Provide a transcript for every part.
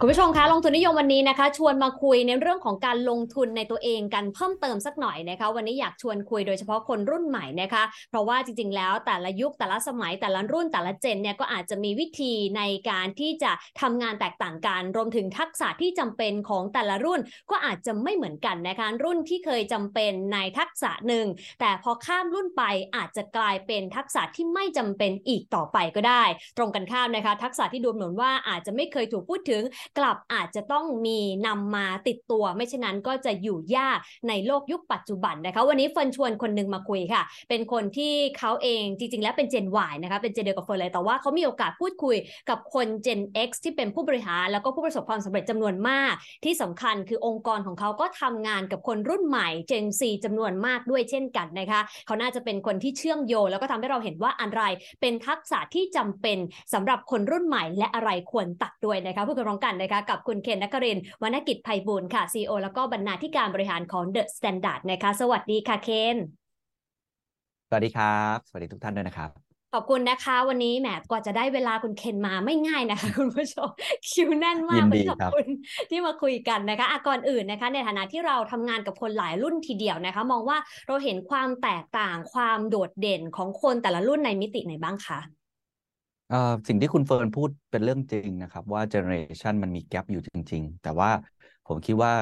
คุณผู้ชมคะลงทุนนิยมวันนี้นะคะ ชวนมาคุยในเรื่องของการลงทุนในตัวเองกันเพิ่มเติมสักหน่อยนะคะ วันนี้อยากชวนคุยโดยเฉพาะคนรุ่นใหม่นะคะ เพราะว่าจริงๆ แล้วแต่ละยุคแต่ละสมัยแต่ละรุ่นแต่ละเจนเนี่ยก็อาจจะมีวิธีในการที่จะทำงานแตกต่างกัน รวมถึงทักษะที่จำเป็นของแต่ละรุ่นก็อาจจะไม่เหมือนกันนะคะ รุ่นที่เคยจำเป็นในทักษะหนึ่งแต่พอข้ามรุ่นไปอาจจะกลายเป็นทักษะที่ไม่จำเป็นอีกต่อไปก็ได้ ตรงกันข้ามนะคะ ทักษะที่ดูเหมือนว่าอาจจะไม่เคยถูกพูดถึงกลับอาจจะต้องมีนำมาติดตัว ไม่เช่นนั้นก็จะอยู่ยากในโลกยุคปัจจุบันนะคะ วันนี้เฟิร์นชวนคนหนึ่งมาคุยค่ะ เป็นคนที่เขาเองจริง ๆ แล้วเป็น Gen Y นะคะเป็นเจนเดียวกับเฟิร์นเลยแต่ว่าเขามีโอกาสพูดคุยกับคน Gen X ที่เป็นผู้บริหาร แล้วก็ผู้ประสบความสำเร็จจำนวนมาก ที่สำคัญคือองค์กรของเขาก็ทำงานกับคนรุ่นใหม่ Gen Z จำนวนมากด้วยเช่นกันนะคะเขาน่าจะเป็นคนที่เชื่อมโยงแล้วก็ทำให้เราเห็นว่าอะไรเป็นทักษะที่จำเป็นสำหรับคนรุ่นใหม่ และอะไรควรตัดด้วยนะคะพูดกันร้องกันนะคะกับคุณเคนนักรินวรรณกิจไพบูลค่ะ CEO แล้วก็บรรณาธิการบริหารของ The Standard นะคะ สวัสดีค่ะเคนสวัสดีครับ สวัสดีทุกท่านด้วยนะครับขอบคุณนะคะ วันนี้แหมกว่าจะได้เวลาคุณเคนมาไม่ง่ายนะคะ คุณผู้ชมคิวแน่นมากขอบคุณที่มาคุยกันนะคะอก่อนอื่นนะคะ ในฐานะที่เราทำงานกับคนหลายรุ่นทีเดียวนะคะ มองว่าเราเห็นความแตกต่างความโดดเด่นของคนแต่ละรุ่นในมิติไหนบ้างคะ สิ่งที่คุณเฟิร์นพูดเป็นเรื่องจริงนะครับ ว่าเจเนอเรชันมันมีแกลบอยู่จริง ๆ แต่ว่าผมคิดว่า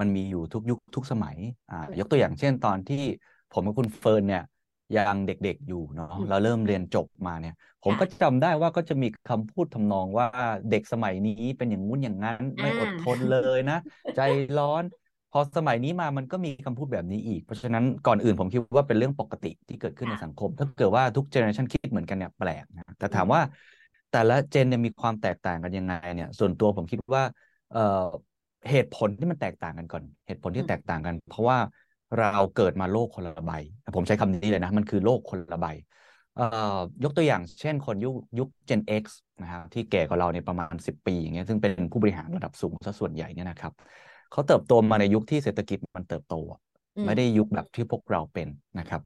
มันมีอยู่ทุกยุคทุกสมัยอ่ายกตัวอย่างเช่นตอนที่ผมกับคุณเฟิร์นเนี่ยยังเด็กๆอยู่เนาะเราเริ่มเรียนจบมาเนี่ย ผมก็จำได้ว่าก็จะมีคำพูดทำนองว่าเด็กสมัยนี้เป็นอย่างงู้นอย่างนั้น ไม่อดทนเลยนะ ใจร้อน พอสมัยนี้มามันก็มีคำพูดแบบนี้อีก เพราะฉะนั้นก่อนอื่นผมคิดว่าเป็นเรื่องปกติที่เกิดขึ้นในสังคม ถ้าเกิดว่าทุกเจเนอเรชันคิดเหมือนกันเนี่ยแปลกนะแต่ถามว่าแต่ละเจนเนี่ยมีความแตกต่างกันยังไงเนี่ย ส่วนตัวผมคิดว่าเอ่อเหตุผลที่มันแตกต่างกันก่อน เหตุผลที่แตกต่างกัน เพราะว่าเราเกิดมาโลกคนละใบ ผมใช้คำนี้เลยนะ มันคือโลกคนละใบเอ่อยกตัวอย่างเช่นคนยุคยุค Gen X นะครับที่แก่กว่าเราเนี่ยประมาณ 10 ปีอย่างเงี้ยซึ่งเป็นผู้บริหารระดับสูงซะส่วนใหญ่เนี่ยนะครับ เขาเติบโตมาในยุคที่เศรษฐกิจมันเติบโตไม่ได้ยุคแบบที่พวกเราเป็นนะครับ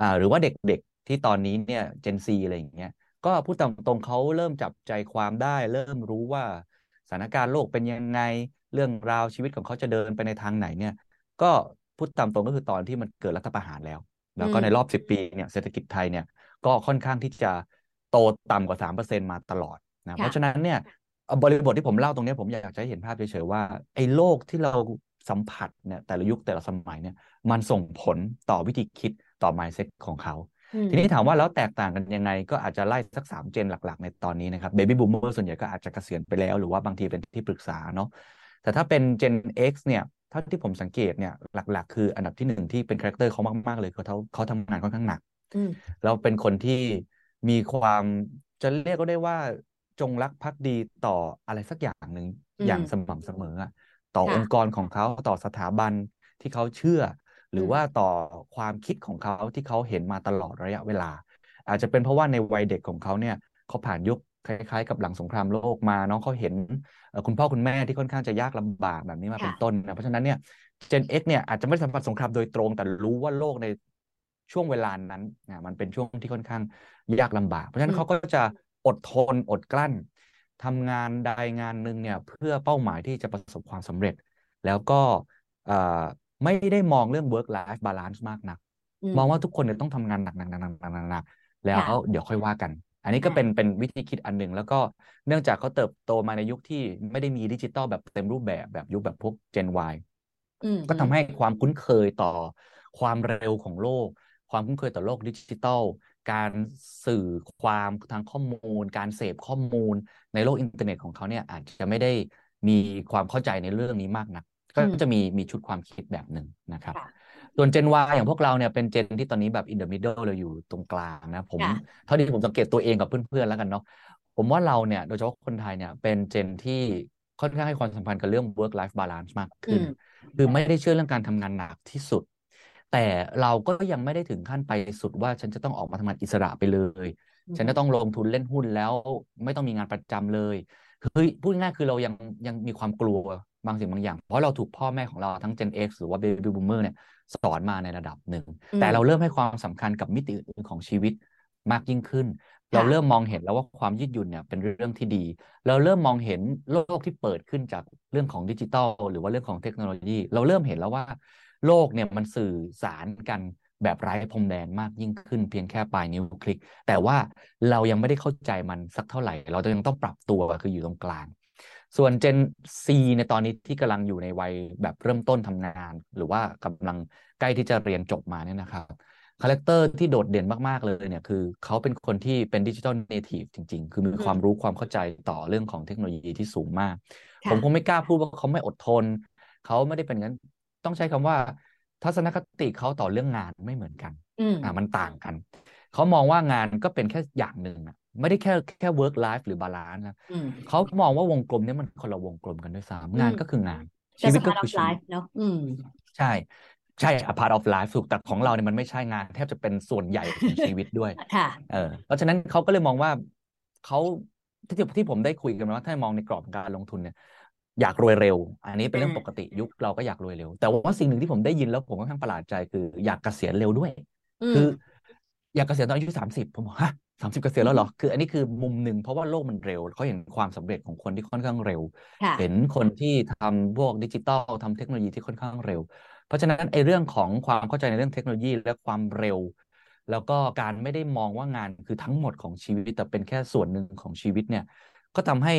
อ่าหรือว่าเด็กๆที่ตอนนี้เนี่ยเจนซีอะไรอย่างเงี้ยก็พูดตรงๆเขาเริ่มจับใจความได้ เริ่มรู้ว่าสถานการณ์โลกเป็นยังไงเรื่องราวชีวิตของเขาจะเดินไปในทางไหนเนี่ย ก็พูดตามตรงก็คือตอนที่มันเกิดรัฐประหารแล้ว แล้วก็ในรอบสิบปีเนี่ยเศรษฐกิจไทยเนี่ยก็ค่อนข้างที่จะโตต่ำกว่าสามเปอร์เซ็นมาตลอดนะเพราะฉะนั้นเนี่ย บริบทที่ผมเล่าตรงนี้ผมอยากจะเห็นภาพเฉยๆว่าไอ้โลกที่เราสัมผัสเนี่ยแต่ละยุคแต่ละสมัยเนี่ยมันส่งผลต่อวิธีคิดต่อ mindset ของเขา ทีนี้ถามว่าแล้วแตกต่างกันยังไง ก็อาจจะไล่สักสามเจนหลักๆ ในตอนนี้นะครับเบบี้บูมเมอร์ส่วนใหญ่ก็อาจจะเกษียณไปแล้ว หรือว่าบางทีเป็นที่ปรึกษาเนาะแต่ถ้าเป็นเจน X เนี่ยถ้าที่ผมสังเกตเนี่ยหลัก ๆ คืออันดับที่หนึ่งที่เป็น character เขามากๆเลยคือเขาเขาทำงานค่อนข้างหนักแล้วเป็นคนที่มีความจะเรียกก็ได้ว่า จงรักภักดีต่ออะไรสักอย่างหนึ่งอย่างสม่ำเสมอต่อองค์กรของเขาต่อสถาบันที่เขาเชื่อ หรือว่าต่อความคิดของเขาที่เขาเห็นมาตลอดระยะเวลา อาจจะเป็นเพราะว่าในวัยเด็กของเขาเนี่ยเขาผ่านยุคคล้ายๆ กับหลังสงครามโลกมาน้องเขาเห็นคุณพ่อคุณแม่ที่ค่อนข้างจะยากลำบากแบบนี้มาเป็นต้นนะเพราะฉะนั้นเนี่ย Gen X เนี่ยอาจจะไม่สัมผัสสงครามโดยตรง แต่รู้ว่าโลกในช่วงเวลานั้นนะมันเป็นช่วงที่ค่อนข้างยากลำบาก เพราะฉะนั้นเขาก็จะ อดทนอดกลั้นทำงานใดงานหนึ่งเนี่ยเพื่อเป้าหมายที่จะประสบความสำเร็จ แล้วก็ไม่ได้มองเรื่อง work life balance มากนัก มองว่าทุกคนเนี่ยต้องทำงานหนักๆๆๆๆแล้วเดี๋ยวค่อยว่ากัน อันนี้ก็เป็นเป็นวิธีคิดอันหนึ่งแล้วก็เนื่องจากเขาเติบโตมาในยุคที่ไม่ได้มีดิจิตอลแบบเต็มรูปแบบแบบยุคแบบพวก Gen Y ก็ทำให้ความคุ้นเคยต่อความเร็วของโลก ความคุ้นเคยต่อโลกดิจิตอล การสื่อความทางข้อมูล การเสพข้อมูลในโลกอินเทอร์เน็ตของเขาเนี่ยอาจจะไม่ได้มีความเข้าใจในเรื่องนี้มากนักก็จะมีมีชุดความคิดแบบหนึ่งนะครับ ส่วนเจน Y อย่างพวกเราเนี่ยเป็น Gen ที่ตอนนี้แบบ in the middle เราอยู่ตรงกลางนะผมเท่าที่ผมสังเกตตัวเองกับเพื่อนๆแล้วกันเนาะผมว่าเราเนี่ยโดยเฉพาะคนไทยเนี่ยเป็น Gen ที่ค่อนข้างให้ความสำคัญกับเรื่อง work life balance มากขึ้น คือไม่ได้เชื่อเรื่องการทำงานหนักที่สุด แต่เราก็ยังไม่ได้ถึงขั้นไปสุดว่าฉันจะต้องออกมาทำงานอิสระไปเลย ฉันจะต้องลงทุนเล่นหุ้นแล้วไม่ต้องมีงานประจำเลยเฮ้ยพูดง่ายๆคือเรายังยังมีความกลัวบางสิ่งบางอย่าง เพราะเราถูกพ่อแม่ของเราทั้ง Gen X หรือว่า Baby Boomer เนี่ยสอนมาในระดับหนึ่งอืมแต่เราเริ่มให้ความสำคัญกับมิติอื่นๆของชีวิตมากยิ่งขึ้น เราเริ่มมองเห็นแล้วว่าความยืดหยุ่นเนี่ยเป็นเรื่องที่ดี เราเริ่มมองเห็นโลกที่เปิดขึ้นจากเรื่องของดิจิทัลหรือว่าเรื่องของเทคโนโลยี เราเริ่มเห็นแล้วว่า โลกเนี่ยมันสื่อสารกันแบบไร้พรมแดนมากยิ่งขึ้นเพียงแค่ปลายนิ้วคลิก แต่ว่าเรายังไม่ได้เข้าใจมันสักเท่าไหร่ เรายังต้องปรับตัวคืออยู่ตรงกลาง ส่วน Gen Z ในตอนนี้ที่กำลังอยู่ในวัยแบบเริ่มต้นทำงาน หรือว่ากำลังใกล้ที่จะเรียนจบมาเนี่ยนะครับ character ที่โดดเด่นมาก ๆ เลยเนี่ยคือเขาเป็นคนที่เป็น digital native จริง ๆ คือมีความรู้ความเข้าใจต่อเรื่องของเทคโนโลยีที่สูงมาก ผมคงไม่กล้าพูดว่าเขาไม่อดทน เขาไม่ได้เป็นงั้น ต้องใช้คำว่า ทัศนคติเขาต่อเรื่องงานไม่เหมือนกันอืมอ่ามันต่างกัน เขามองว่างานก็เป็นแค่อย่างหนึ่งอะไม่ได้แค่แค่ work life หรือบาลานซ์นะอืมเขามองว่าวงกลมเนี้มันคนละวงกลมกันด้วยซ้ำงานอืมก็คืองานแต่ชีวิตสก็ภาพคือไลชีวิตฟ์เนาะอืมใช่ใช่ a part of life ถูกแต่ของเราเนี่ยมันไม่ใช่งาน แทบจะเป็นส่วนใหญ่ของชีวิตด้วยค่ะเออเพราะฉะนั้นเขาก็เลยมองว่าเขาที่ที่ผมได้คุยกันมาว่าถ้ามองในกรอบการลงทุนเนี่ย อยากรวยเร็ว อันนี้เป็นเรื่องอืมปกติยุคเราก็อยากรวยเร็ว แต่ว่าสิ่งหนึ่งที่ผมได้ยินแล้วผมค่อนข้างประหลาดใจคืออยากเกษียณเร็วด้วยมคือ อยากเกษียณตอนอายุสามสิบผมบอกฮะสามสิบเกษียณแล้วเหรอ คืออันนี้คือมุมหนึ่งเพราะว่าโลกมันเร็วเขาเห็นความสำเร็จของคนที่ค่อนข้างเร็วค่ะเห็นคนที่ทำพวกดิจิตอลทำเทคโนโลยีที่ค่อนข้างเร็ว เพราะฉะนั้นไอ้เรื่องของความเข้าใจในเรื่องเทคโนโลยีและความเร็ว แล้วก็การไม่ได้มองว่างานคือทั้งหมดของชีวิตแต่เป็นแค่ส่วนหนึ่งของชีวิตเนี่ย ก็ทำให้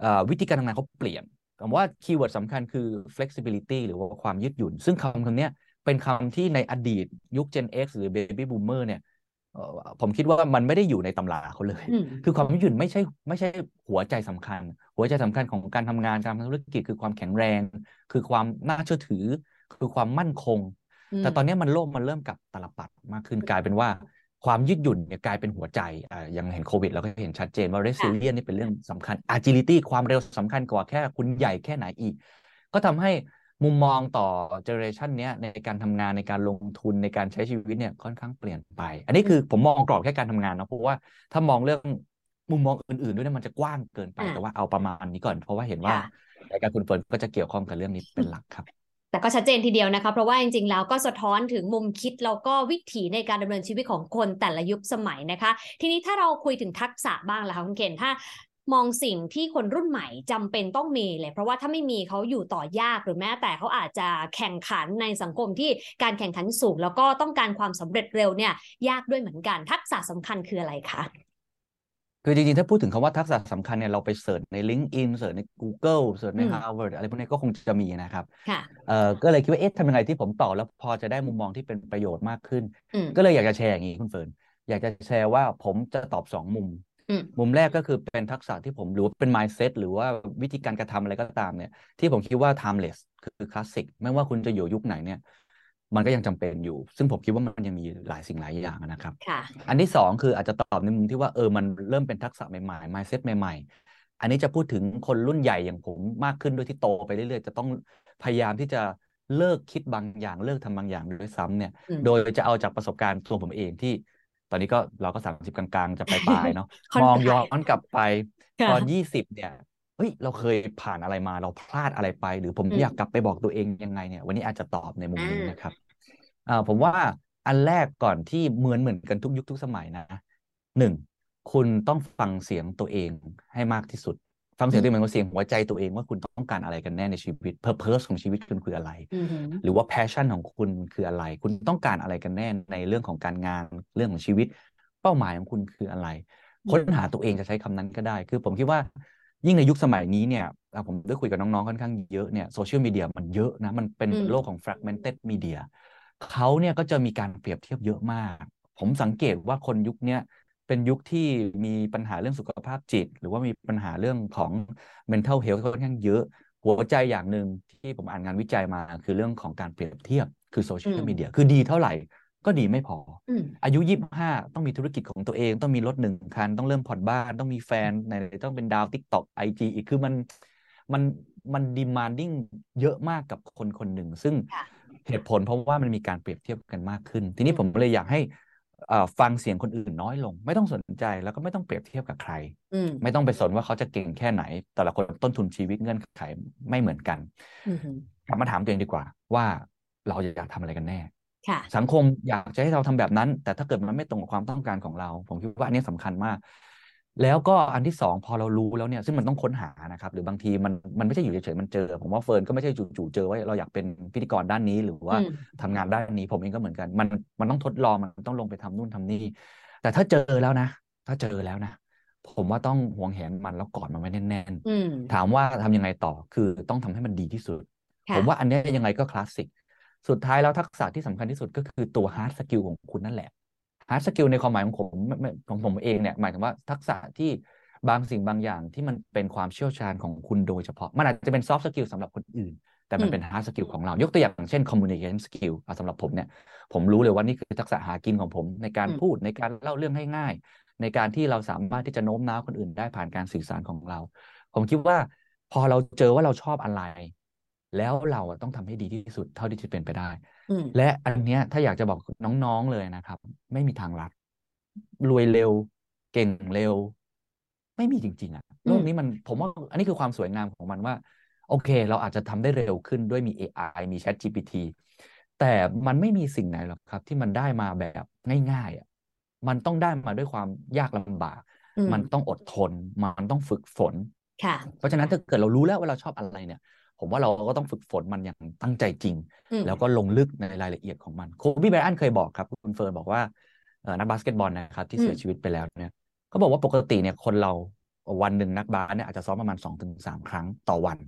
เอ่อวิธีการทำงานเขาเปลี่ยน คำว่าคีย์เวิร์ดสำคัญคือ flexibility หรือว่าความยืดหยุ่น ซึ่งคำคำเนี้ยเป็นคำที่ในอดีตยุค Gen X หรือ Baby Boomer เนี่ยเอ่อผมคิดว่ามันไม่ได้อยู่ในตำราเขาเลยอืมคือความยืดหยุ่นไม่ใช่ไม่ใช่หัวใจสำคัญ หัวใจสำคัญของการทำงานการทำธุรกิจคือความแข็งแรง คือความน่าเชื่อถือ คือความมั่นคงมแต่ตอนนี้มันโลกมันเริ่มกลับตลปัดมากขึ้นกลายเป็นว่า ความยืดหยุ่นเนี่ยกลายเป็นหัวใจอ่าอย่างเห็นโควิดเราก็เห็นชัดเจนว่า resilience นี่เป็นเรื่องสำคัญ agility ความเร็วสำคัญกว่าแค่คุณใหญ่แค่ไหนอีก ก็ทำให้มุมมองต่อเจเนอเรชันเนี้ยในการทำงานในการลงทุนในการใช้ชีวิตเนี่ยค่อนข้างเปลี่ยนไป อันนี้คือผมมองกรอบแค่การทำงานเนาะเพราะว่าถ้ามองเรื่องมุมมองอื่นๆด้วยเนี่ยมันจะกว้างเกินไปอ่าแต่ว่าเอาประมาณนี้ก่อน เพราะว่าเห็นว่าค่ะรายการคุณเฟิร์นก็จะเกี่ยวข้องกับเรื่องนี้เป็นหลักครับ แต่ก็ชัดเจนทีเดียวนะคะ เพราะว่าจริงๆ แล้วก็สะท้อนถึงมุมคิดแล้วก็วิถีในการดำเนินชีวิตของคนแต่ละยุคสมัยนะคะ ทีนี้ถ้าเราคุยถึงทักษะบ้างล่ะคะคุณเคนถ้ามองสิ่งที่คนรุ่นใหม่จำเป็นต้องมีเลย เพราะว่าถ้าไม่มีเขาอยู่ต่อยากหรือแม้แต่เขาอาจจะแข่งขันในสังคมที่การแข่งขันสูง แล้วก็ต้องการความสำเร็จเร็วเนี่ยยากด้วยเหมือนกัน ทักษะสำคัญคืออะไรคะ คือจริงๆ ถ้าพูดถึงคำว่าทักษะสำคัญเนี่ยเราไปเสิร์ชใน LinkedIn เสิร์ชใน Google เสิร์ชในอืม Harvard อะไรพวกนี้ก็คงจะมีนะครับค่ะเอ่อก็เลยคิดว่าเอ๊ะทำยังไงที่ผมตอบแล้วพอจะได้มุมมองที่เป็นประโยชน์มากขึ้นอืมก็เลยอยากจะแชร์อย่างนี้คุณเฟิร์นอยากจะแชร์ว่าผมจะตอบสองมุมอืมมุมแรกก็คือเป็นทักษะที่ผมหรือว่าเป็น mindset หรือว่าวิธีการกระทำอะไรก็ตามเนี่ยที่ผมคิดว่า timeless คือคลาสสิกไม่ว่าคุณจะอยู่ยุคไหนเนี่ย มันก็ยังจำเป็นอยู่ ซึ่งผมคิดว่ามันยังมีหลายสิ่งหลายอย่างนะครับค่ะอันที่สองคืออาจจะตอบในมุมที่ว่าเออมันเริ่มเป็นทักษะใหม่ๆ mindset ใหม่ๆ อันนี้จะพูดถึงคนรุ่นใหญ่อย่างผมมากขึ้นด้วยที่โตไปเรื่อยๆ จะต้องพยายามที่จะเลิกคิดบางอย่างเลิกทำบางอย่างด้วยซ้ำเนี่ยอืมโดยจะเอาจากประสบการณ์ตัวผมเองที่ ตอนนี้ก็เราก็สามสิบกลางๆ จะไปปลายๆเนาะค่อนมองปลายย้อนกลับไปค่ะตอนยี่สิบเนี่ย เฮ้ยเราเคยผ่านอะไรมาเราพลาดอะไรไป หรือผมอืมอยากกลับไปบอกตัวเองยังไงเนี่ย วันนี้อาจจะตอบในมุมนี้อ่านนะครับอ่าผมว่าอันแรกก่อนที่เหมือนเหมือนกันทุกยุคทุกสมัยนะหนึ่งคุณต้องฟังเสียงตัวเองให้มากที่สุด ฟังเสียงตัวเองเหมือนกับเสียงหัวใจตัวเองว่าคุณต้องการอะไรกันแน่ในชีวิต purpose ของชีวิตคุณคืออะไรอือหือหรือว่า passion ของคุณคืออะไร คุณต้องการอะไรกันแน่ในเรื่องของการงานเรื่องของชีวิต เป้าหมายของคุณคืออะไรอืมค้นหาตัวเองจะใช้คำนั้นก็ได้ คือผมคิดว่า ยิ่งในยุคสมัยนี้เนี่ยอะผมได้คุยกับน้อง ๆ ค่อนข้างเยอะเนี่ยโซเชียลมีเดียมันเยอะนะ มันเป็นอืมโลกของ fragmented media เขาเนี่ยก็จะมีการเปรียบเทียบเยอะมาก ผมสังเกตว่าคนยุคเนี้ยเป็นยุคที่มีปัญหาเรื่องสุขภาพจิต หรือว่ามีปัญหาเรื่องของ mental health ค่อนข้างเยอะ หัวใจอย่างหนึ่งที่ผมอ่านงานวิจัยมา คือเรื่องของการเปรียบเทียบคือโซเชียอืลม media คือดีเท่าไหร่ ก็ดีไม่พออืมอายุยี่ห้าต้องมีธุรกิจของตัวเอง ต้องมีรถหนึ่งคัน ต้องเริ่มผ่อนบ้าน ต้องมีแฟนในต้องเป็นดาว TikTok IG อีกคือมันมันมัน demanding เยอะมากกับคนคนหนึ่ง ซึ่งค่ะเหตุผลเพราะว่ามันมีการเปรียบเทียบกันมากขึ้น ทีนี้อืมผมเลยอยากให้เอ่อฟังเสียงคนอื่นน้อยลง ไม่ต้องสนใจแล้วก็ไม่ต้องเปรียบเทียบกับใครอืมไม่ต้องไปสนว่าเขาจะเก่งแค่ไหน แต่ละคนต้นทุนชีวิตเงื่อนไขไม่เหมือนกันอืมกลับมาถามตัวเองดีกว่า ว่าเราอยากทำอะไรกันแน่ค่ะ สังคมอยากจะให้เราทำแบบนั้น แต่ถ้าเกิดมันไม่ตรงกับความต้องการของเรา ผมคิดว่าอันนี้สำคัญมาก แล้วก็อันที่สองพอเรารู้แล้วเนี่ยซึ่งมันต้องค้นหานะครับ หรือบางทีมันมันไม่ใช่อยู่เฉยๆมันเจอ ผมว่าเฟิร์นก็ไม่ใช่จู่ๆเจอว่าเราอยากเป็นพิธีกรด้านนี้ หรือว่าอืมทำงานด้านนี้ ผมเองก็เหมือนกัน มันมันต้องทดลองมันต้องลงไปทำนู่นทำนี่ แต่ถ้าเจอแล้วนะ ถ้าเจอแล้วนะผมว่าต้องหวงแหนมันแล้วกอดมันไว้แน่นอืมๆถามว่าทำยังไงต่อคือต้องทำให้มันดีที่สุดค่ะผมว่าอันเนี้ยยังไงก็คลาสสิก สุดท้ายแล้วทักษะที่สำคัญที่สุดก็คือตัว hard skill ของคุณนั่นแหละ hard skill ในความหมายของผมไม่ไม่ของผมเองเนี่ยหมายถึงว่าทักษะที่บางสิ่งบางอย่างที่มันเป็นความเชี่ยวชาญของคุณโดยเฉพาะ มันอาจจะเป็น soft skill สำหรับคนอื่น แต่มันเป็น hard skill ของเรา ยกตัวอย่างเช่น communication skill อะสำหรับผมเนี่ย ผมรู้เลยว่านี่คือทักษะหากินของผม ในการอืมพูดในการเล่าเรื่องให้ง่าย ในการที่เราสามารถที่จะโน้มน้าวคนอื่นได้ผ่านการสื่อสารของเรา ผมคิดว่าพอเราเจอว่าเราชอบอะไร แล้วเราอะต้องทำให้ดีที่สุดเท่าที่จะเป็นไปได้อืมและอันเนี้ยถ้าอยากจะบอกน้องๆเลยนะครับ ไม่มีทางลัดรวยเร็ว เก่งเร็ว ไม่มีจริง ๆอะโลกนี้มันผมว่าอันนี้คือความสวยงามของมันว่า โอเค เราอาจจะทำได้เร็วขึ้นด้วยมี AI มี Chat GPT แต่มันไม่มีสิ่งไหนหรอกครับ ที่มันได้มาแบบง่ายๆอะมันต้องได้มาด้วยความยากลำบากอืมมันต้องอดทน มันต้องฝึกฝน ค่ะ เพราะฉะนั้นถ้าเกิดเรารู้แล้วว่าเราชอบอะไรเนี่ย ผมว่าเราก็ต้องฝึกฝนมันอย่างตั้งใจจริงอืมแล้วก็ลงลึกในรายละเอียดของมันโคบีไบรอันเคยบอกครับ คุณเฟิร์นบอกว่าเอ่อนักบาสเกตบอลนะครับที่เสียชีวิตไปแล้วเนี่ยเขาบอกว่าปกติเนี่ยคนเราวันหนึ่งนักบาสเนี่ยอาจจะซ้อมประมาณสองถึงสามครั้งต่อวัน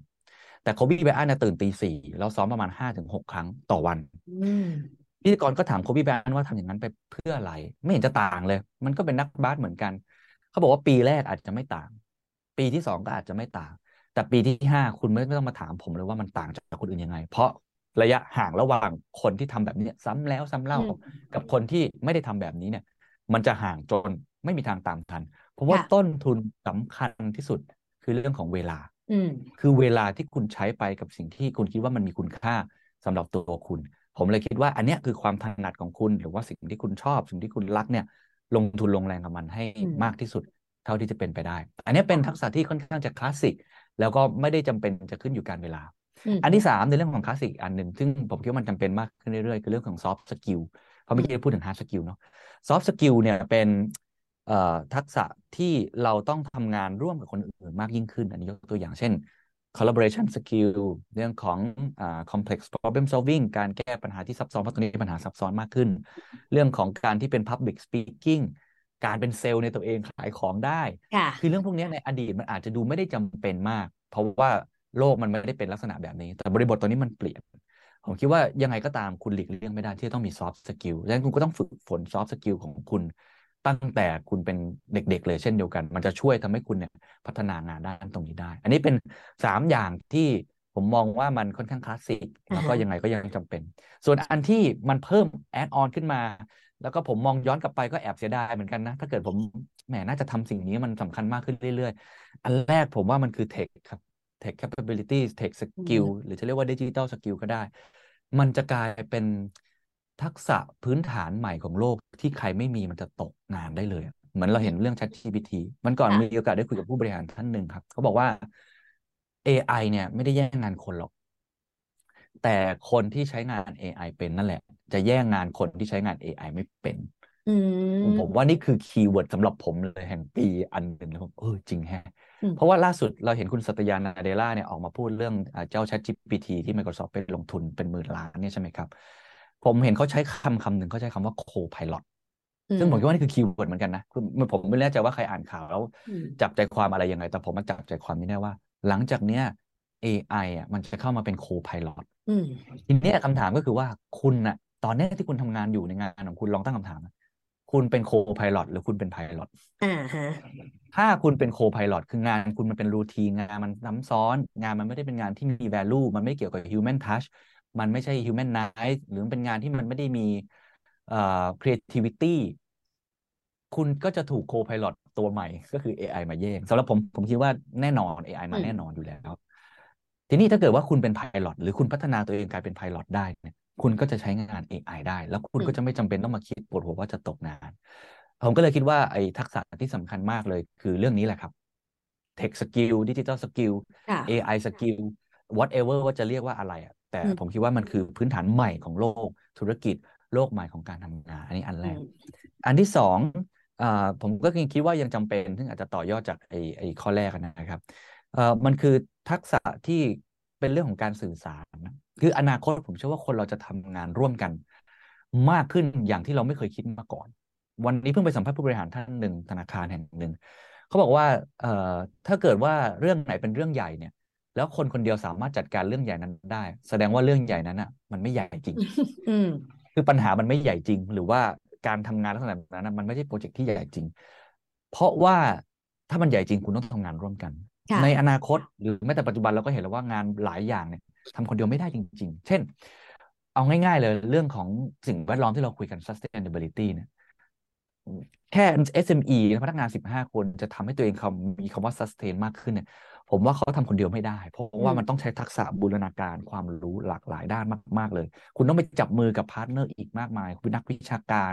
แต่โคบีไบรอันเนี่ยตื่นตีสี่แล้วซ้อมประมาณห้าถึงหกครั้งต่อวันอืมพิธีกรก็ถามโคบีไบรอันว่าทำอย่างนั้นไปเพื่ออะไร ไม่เห็นจะต่างเลย มันก็เป็นนักบาสเหมือนกัน เขาบอกว่าปีแรกอาจจะไม่ต่าง ปีที่สองก็อาจจะไม่ต่าง แต่ปีที่ห้าคุณไม่ไม่ต้องมาถามผมเลยว่ามันต่างจากคนอื่นยังไง เพราะระยะห่างระหว่างคนที่ทำแบบนี้ซ้ำแล้วซ้ำเล่าอืมกับคนที่ไม่ได้ทำแบบนี้เนี่ย มันจะห่างจนไม่มีทางตามทัน เพราะว่าค่ะต้นทุนสำคัญที่สุดคือเรื่องของเวลาอืมคือเวลาที่คุณใช้ไปกับสิ่งที่คุณคิดว่ามันมีคุณค่าสำหรับตัวคุณ ผมเลยคิดว่า อันเนี้ยคือความถนัดของคุณหรือว่าสิ่งที่คุณชอบ สิ่งที่คุณรักเนี่ย ลงทุนลงแรงกับมันให้อืมมากที่สุด เท่าที่จะเป็นไปได้ อันเนี้ยเป็นทักษะที่ค่อนข้างจะคลาสสิก แล้วก็ไม่ได้จำเป็นจะขึ้นอยู่การเวลาอืมอันที่สามในเรื่องของคลาสสิกอันหนึ่งซึ่งผมคิดว่ามันจำเป็นมากขึ้นเรื่อยๆ คือเรื่องของ soft skill เพราะเมื่อกี้พูดถึง hard skill เนาะ soft skill เนี่ยเป็นเอ่อทักษะที่เราต้องทำงานร่วมกับคนอื่นมากยิ่งขึ้น อันนี้ยกตัวอย่างเช่น collaboration skill เรื่องของอ่า complex problem solving การแก้ปัญหาที่ซับซ้อนเพราะตอนนี้ปัญหาซับซ้อนมากขึ้น เรื่องของการที่เป็น public speaking การเป็นเซลล์ในตัวเองขายของได้ค่ะคือเรื่องพวกเนี้ยในอดีตมันอาจจะดูไม่ได้จำเป็นมาก เพราะว่าโลกมันไม่ได้เป็นลักษณะแบบนี้ แต่บริบทตอนนี้มันเปลี่ยน ผมคิดว่ายังไงก็ตามคุณหลีกเลี่ยงไม่ได้ที่จะต้องมี soft skill ดังนั้นคุณก็ต้องฝึกฝน soft skill ของคุณตั้งแต่คุณเป็นเด็กๆ เลยเช่นเดียวกัน มันจะช่วยทำให้คุณเนี่ยพัฒนางานด้านตรงนี้ได้ อันนี้เป็นสามอย่างที่ผมมองว่ามันค่อนข้างคลาสสิกแล้วก็อ่าฮะยังไงก็ยังจำเป็น ส่วนอันที่มันเพิ่มแอดออนขึ้นมา แล้วก็ผมมองย้อนกลับไปก็แอบเสียดายเหมือนกันนะ ถ้าเกิดผมแหมน่าจะทำสิ่งนี้มันสำคัญมากขึ้นเรื่อยๆ อันแรกผมว่ามันคือ tech ครับ tech capabilities tech skill หรือจะเรียกว่า digital skill ก็ได้ มันจะกลายเป็นทักษะพื้นฐานใหม่ของโลกที่ใครไม่มีมันจะตกงานได้เลยอะเหมือนเราเห็นเรื่อง ChatGPT มันก่อนค่ะมีโอกาสได้คุยกับผู้บริหารท่านหนึ่งครับเขาบอกว่า AI เนี่ยไม่ได้แย่งงานคนหรอก แต่คนที่ใช้งาน AI เป็นนั่นแหละ จะแย่งงานคนที่ใช้งาน AI ไม่เป็นอืมผมว่านี่คือ keyword สำหรับผมเลยแห่งปีอันหนึ่งแล้วผมเออจริงแฮะอืมเพราะว่าล่าสุดเราเห็นคุณสัตยานาเดล่าเนี่ยออกมาพูดเรื่องอ่าเจ้า ChatGPT ที่ Microsoft ไปลงทุนเป็นหมื่นล้านเนี่ยใช่ไหมครับ ผมเห็นเขาใช้คำคำหนึ่งเขาใช้คำว่า co-pilot ซึ่งผมคิดว่านี่คือ keyword เหมือนกันนะคือผมไม่แน่ใจว่าใครอ่านข่าวแล้วอืมจับใจความอะไรยังไง แต่ผมมาจับใจความนี้ได้ว่า หลังจากเนี้ย AI อะมันจะเข้ามาเป็น co-pilot อืมทีเนี้ยคำถามก็คือว่าคุณน่ะ ตอนเนี้ยที่คุณทำงานอยู่ในงานของคุณลองตั้งคำถามนะคุณเป็นโคพายロหรือคุณเป็นไพลอต อ่าฮะ ถ้าคุณเป็นโคพายロคืองานคุณมันเป็นรูทีนงานมันซ้ำซ้อน งานมันไม่ได้เป็นงานที่มี value มันไม่เกี่ยวกับ human touch มันไม่ใช่ human nice หรือมันเป็นงานที่มันไม่ได้มีเอ่อ creativity คุณก็จะถูกโคพายロตัวใหม่ก็คือ AI มาแย่งสำหรับผมผมคิดว่าแน่นอน AI มา อืม แน่นอนอยู่แล้ว ทีนี้ถ้าเกิดว่าคุณเป็นไพลอตหรือคุณพัฒนาตัวเองกลายเป็นไพลอตได้เนี่ย คุณก็จะใช้งาน AI ได้ แล้วคุณอืมก็จะไม่จำเป็นต้องมาคิดปวดหัวว่าจะตกงาน ผมก็เลยคิดว่าไอ้ทักษะที่สำคัญมากเลย คือเรื่องนี้แหละครับ Tech Skill Digital Skill ค่ะ AI Skill whatever ว่าจะเรียกว่าอะไรอะแต่อืมผมคิดว่ามันคือพื้นฐานใหม่ของโลกธุรกิจโลกใหม่ของการทำงาน อันนี้อันแรอืกมอันที่สองอ่าผมก็ยังคิดว่ายังจำเป็น ซึ่งอาจจะต่อยอดจากไอ้ไอ้ข้อแรกอะนะครับเอ่อมันคือทักษะที่ เป็นเรื่องของการสื่อสารนะคืออนาคตผมเชื่อว่าคนเราจะทำงานร่วมกัน มากขึ้นอย่างที่เราไม่เคยคิดมาก่อน วันนี้เพิ่งไปสัมภาษณ์ผู้บริหารท่านหนึ่งธนาคารแห่งหนึ่งเขาบอกว่าเอ่อถ้าเกิดว่าเรื่องไหนเป็นเรื่องใหญ่เนี่ย แล้วคนคนเดียวสามารถจัดการเรื่องใหญ่นั้นได้ แสดงว่าเรื่องใหญ่นั้นอะ มันไม่ใหญ่จริงอืมคือปัญหามันไม่ใหญ่จริง หรือว่าการทำงานลักษณะแบบนั้นนะมันไม่ใช่โปรเจกต์ที่ใหญ่จริง เพราะว่าถ้ามันใหญ่จริงคุณต้องทำงานร่วมกันค่ะ ในอนาคตหรือแม้แต่ปัจจุบันเราก็เห็นแล้วว่างานหลายอย่างเนี่ยทำคนเดียวไม่ได้จริง ๆ เช่น เอาง่าย ๆ เลยเรื่องของสิ่งแวดล้อมที่เราคุยกัน sustainability เนี่ยแค่ SME นะพนักงาน 15 คนจะทำให้ตัวเองคำมีคำว่า sustain มากขึ้นเนี่ยผมว่าเขาทำคนเดียวไม่ได้ เพราะว่าอืมมันต้องใช้ทักษะบูรณาการความรู้หลากหลายด้านมาก ๆ เลย คุณต้องไปจับมือกับ partner อีกมากมาย คุณนักวิชาการ